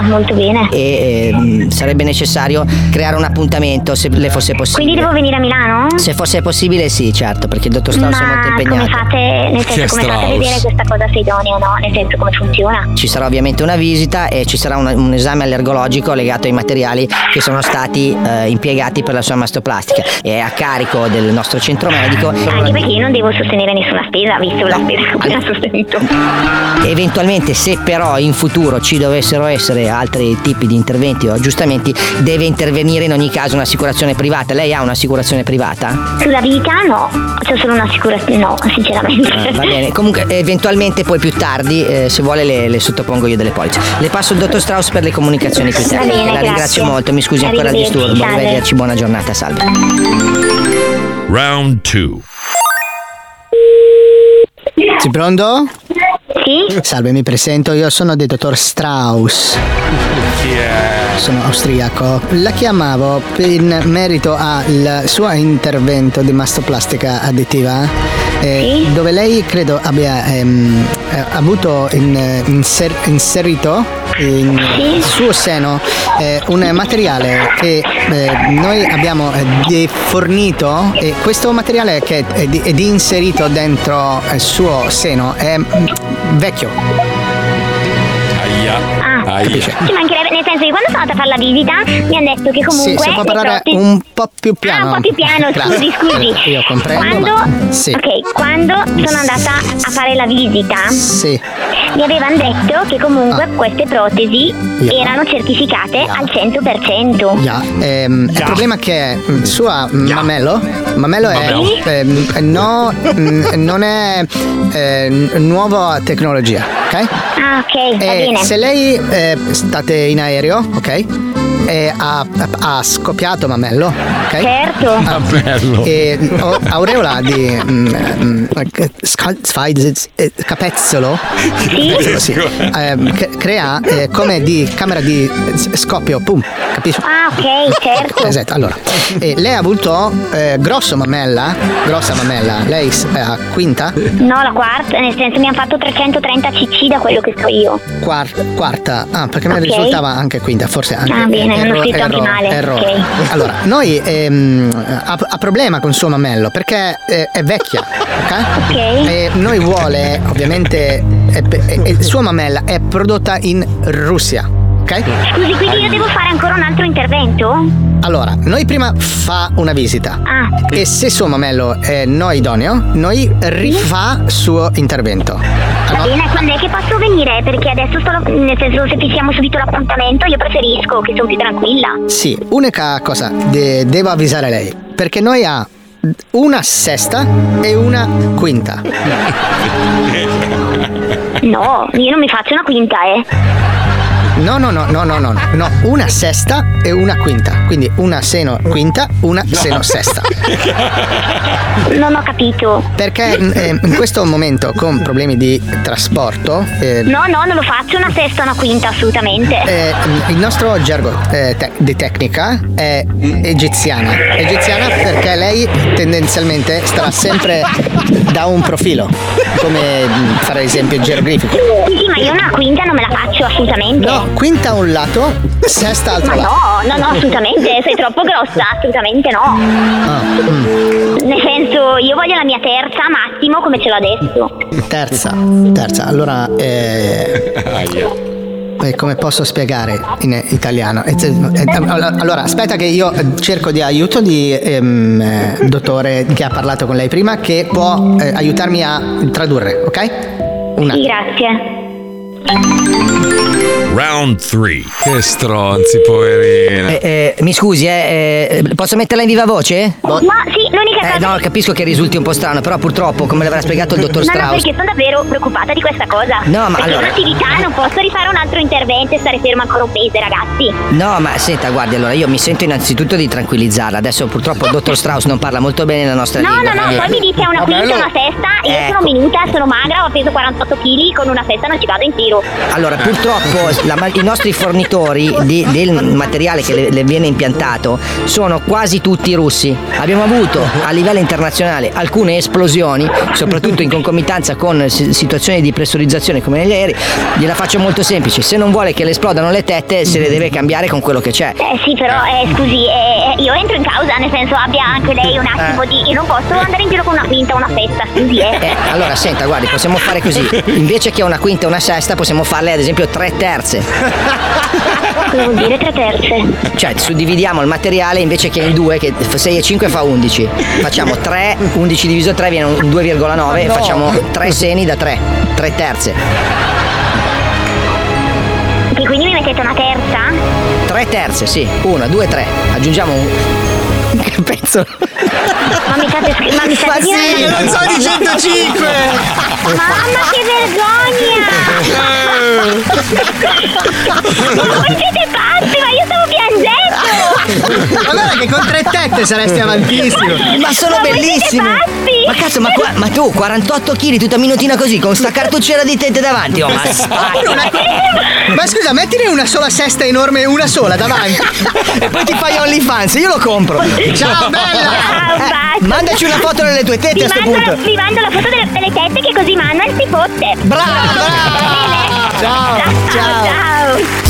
Ah, molto bene. E ehm, sarebbe necessario creare un appuntamento se le fosse possibile. Quindi devo venire a Milano? Se fosse possibile sì, certo, perché il dottor Strauss è molto Ma impegnato. come fate, nel senso, come fate a vedere questa cosa se è idonea o no? Nel senso, come funziona? Ci sarà ovviamente una visita e ci sarà un, un esame allergologico legato ai materiali che sono stati eh, impiegati per la sua mastoplastica. È a carico del nostro centro medico. Anche perché io non devo sostenere nessuna spesa, visto la spesa che ho appena sostenuto. Eventualmente, se però in futuro ci dovessero essere altri tipi di interventi o aggiustamenti, deve intervenire in ogni caso un'assicurazione privata. Lei ha un'assicurazione privata? Sulla vita no, c'è solo un'assicurazione, no, sinceramente. Ah, va bene, comunque eventualmente poi più tardi, eh, se vuole, le, le sottopongo io delle polizze. Le passo il dottor Strauss per le comunicazioni più Va tecniche. bene, La grazie. ringrazio molto, mi scusi ancora il disturbo. salve. Arrivederci, buona giornata, salve. Round 2. Sì, pronto? Sì? Salve, mi presento, io sono del dottor Strauss. Chi è? Sono austriaco. La chiamavo in merito al suo intervento di mastoplastica additiva, eh, dove lei credo abbia ehm, eh, avuto in- inser- inserito in- nel suo seno eh, un materiale che eh, noi abbiamo eh, fornito e questo materiale che è, di- è di inserito dentro il suo seno è mm, vecchio. Aia. Ah, Aia. ci mancherebbe, nel senso che quando sono andata a fare la visita mi hanno detto che comunque sì, se può parlare protesi- un po' più piano. Ah, un po' più piano, Grazie. scusi, scusi. Io comprendo. Quando, ma- Sì. ok, quando sono andata a fare la visita Sì. mi avevano detto che comunque queste protesi Ah. Ya. erano certificate al 100%. Ya, ehm, Il problema è che il suo mamello, mamello è, ehm, no, mm, non è eh, nuova tecnologia, ok? Ah, ok, va E bene. se lei eh, state in aereo, ok? E ha, ha scoppiato mamello, ok? Certo. Ah, Mamello. E o- aureola di mm, mm, sfai- eh, capezzolo, sì, ehm, che- crea eh, come di camera di scoppio, pum, capisci? Ah, ok, certo. Esatto, allora, eh, lei ha avuto eh, grosso mamella, grossa mamella, lei ha quinta, No, la quarta, nel senso mi hanno fatto 330 cc da quello che so io. quarta, quarta, ah perché mi Ok. risultava anche quinta, forse anche. Ah, bene, hanno erro- scritto anche erro- male, errore. ok. Allora, noi ehm, ha, ha problema con il suo mamello perché eh, è vecchia, ok? E noi vuole, ovviamente, eh, eh, il suo mamella è prodotta in Russia, ok? Scusi, quindi io devo fare ancora un altro intervento? Allora, noi prima fa una visita Ah. e se suo mamello è non idoneo, noi rifà suo intervento. Va bene, quando è che posso venire? Perché adesso sto, nel senso se fissiamo subito l'appuntamento io preferisco che sono più tranquilla. Sì, unica cosa, de- devo avvisare lei, perché noi ha una sesta e una quinta. No, io non mi faccio una quinta, eh. No, no, no, no, no, no, no, una sesta e una quinta. Quindi una seno quinta, una seno sesta. Non ho capito. Perché eh, in questo momento con problemi di trasporto eh, No, no, non lo faccio una sesta una quinta, assolutamente. Eh, il nostro gergo eh, te- di tecnica è egiziana. Egiziana perché lei tendenzialmente starà sempre da un profilo, come mh, fare esempio geroglifico. Sì, sì, ma io una quinta non me la faccio assolutamente. No, quinta a un lato, sesta Ma all'altro lato. no, no, no, assolutamente, sei troppo grossa, assolutamente no. Ah, mm. Nel senso, io voglio la mia terza massimo come ce l'ho adesso. Terza, terza. Allora, eh, eh, come posso spiegare in italiano? Eh, eh, Allora, aspetta che io cerco di aiuto di ehm, eh, dottore che ha parlato con lei prima che può eh, aiutarmi a tradurre, ok? Una. Sì, grazie. Round 3. Che stronzi, poverina. Eh, eh, mi scusi, eh, eh, posso metterla in viva voce? Ma sì, l'unica Eh, cosa no, capisco che risulti un po' strano, però purtroppo, come l'avrà spiegato il dottor No, no, Strauss. perché sono davvero preoccupata di questa cosa. No, ma perché allora- è un'attività, non posso rifare un altro intervento e stare ferma ancora un mese, ragazzi. No, ma senta, guardi, allora io mi sento innanzitutto di tranquillizzarla. Adesso purtroppo il dottor Strauss non parla molto bene la nostra No, lingua. no, no, quindi- poi mi dice una quinta una sesta io Ecco. sono minuta, sono magra, ho peso 48 kg, con una sesta non ci vado in tiro. Allora, purtroppo la i nostri fornitori di- del materiale che le, le viene impiantato sono quasi tutti russi. Abbiamo avuto a livello internazionale alcune esplosioni, soprattutto in concomitanza con si- situazioni di pressurizzazione come negli aerei. Gliela faccio molto semplice: se non vuole che le esplodano le tette, se le deve cambiare con quello che c'è. Eh sì, però, eh, scusi, eh, eh, io entro in causa, nel senso abbia anche lei un attimo di... Io non posso andare in giro con una quinta una sesta, scusi, eh. Eh, allora, senta, guardi, possiamo fare così. Invece che una quinta e una sesta, possiamo farle ad esempio tre terze. Cosa vuol dire tre terze? Cioè, suddividiamo il materiale invece che in due, che 6 e 5 fa 11. Facciamo 3, 11 diviso 3 viene un 2,9 e No. facciamo 3 seni da 3, 3 terze. Che quindi mi mettete una terza? 3 terze, sì. 1, 2, 3. Aggiungiamo un. Che pezzo? State scri- ma mi state sì, non so di 105. Mamma che vergogna! ma voi siete pazzi, ma io stavo piangendo! Ma guarda che con tre tette saresti avantissimo. Ma sono Ma voi siete bellissime! Ma cazzo, ma, qua- ma tu 48 kg tutta minutina così con sta cartucciera di tette davanti? Oh, ma una- Ma scusa, mettine una sola sesta enorme, una sola davanti. E poi ti fai OnlyFans, io lo compro. Ciao, bella! Ciao, bacio. mandaci una foto delle tue tette vi a sto mando, punto. la- vi mando la foto delle, delle tette che così Manuel si fotte. Brava! Ciao, ciao. ciao.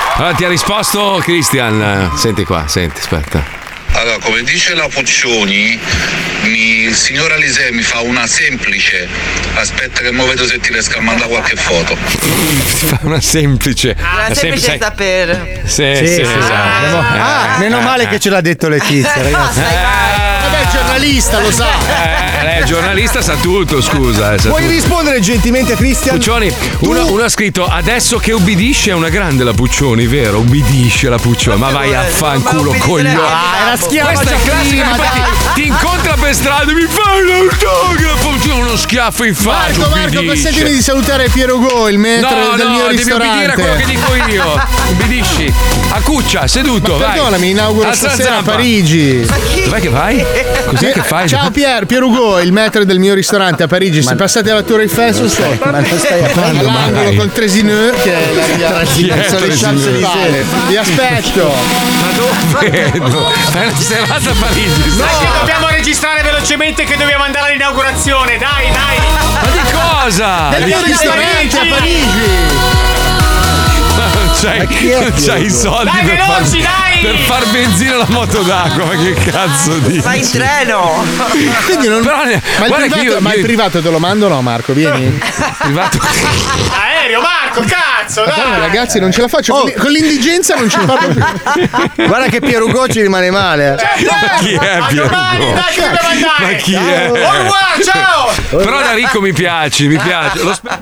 Allora, ti ha risposto Christian. Senti qua, senti, aspetta. Allora, come dice la Puccioni, mi- il signor Alisei mi fa una semplice. Aspetta che mo vedo se ti riesco a mandare qualche foto. Ti fa una semplice. Una semplice sem- sta per. Sì, Sì, sì, sì, esatto. Eh, Ah, meno eh, male eh. che ce l'ha detto Letizia, ragazzi. Vabbè, il giornalista lo sa. Eh, è giornalista, sa tutto, scusa. eh, sa Puoi tutto. rispondere gentilmente a Christian? Puccioni, uno, uno ha scritto adesso che ubbidisce è una grande la Puccioni, vero? Ubbidisce la Puccioni, ma vai a fanculo coglione. Ah, era schiava Questa è classica, prima, infatti, ti incontra per strada e mi fai l'autografo, c'è uno schiaffo in faccia, Marco, Marco, ubbidisce. consentimi di salutare Piero Go, il metro No, del no, mio devi ristorante. obbedire a quello che dico io. Ubbidisci. A cuccia, seduto, Ma vai. perdonami, inauguro Alza stasera a. Parigi. Dov'è che vai? Cos'è che fai? Ciao Pier, Piero Ugo, il metro del mio ristorante a Parigi. Se passate alla Tour Eiffel sul sei. Ma non stai parlando All'angolo col Tresineux che è la via è sono le? Champs-Élysées. Vi aspetto. Vedo. Fai una serata a Parigi. Dai che dobbiamo registrare velocemente che dobbiamo andare all'inaugurazione, dai, dai! Ma di cosa? Del mio ristorante a Parigi. C'hai, c'hai i soldi Dai, per, far, veloci, dai! per far benzina alla moto d'acqua, ma che cazzo dici? Vai in treno! Quindi non... Però ma, il privato, io- ma il io- privato te lo mando o no Marco? Vieni. Privato. Aereo, Marco, cazzo, Madonna, dai! ragazzi, non ce la faccio. Con, con l'indigenza non ce la faccio più. Guarda che Piero Ugo ci rimane male. Ma chi è Piero domani, Ugo? dai che dobbiamo andare! Ma chi è? Au revoir, ciao! Però da ricco mi piaci, mi piace. Lo spe-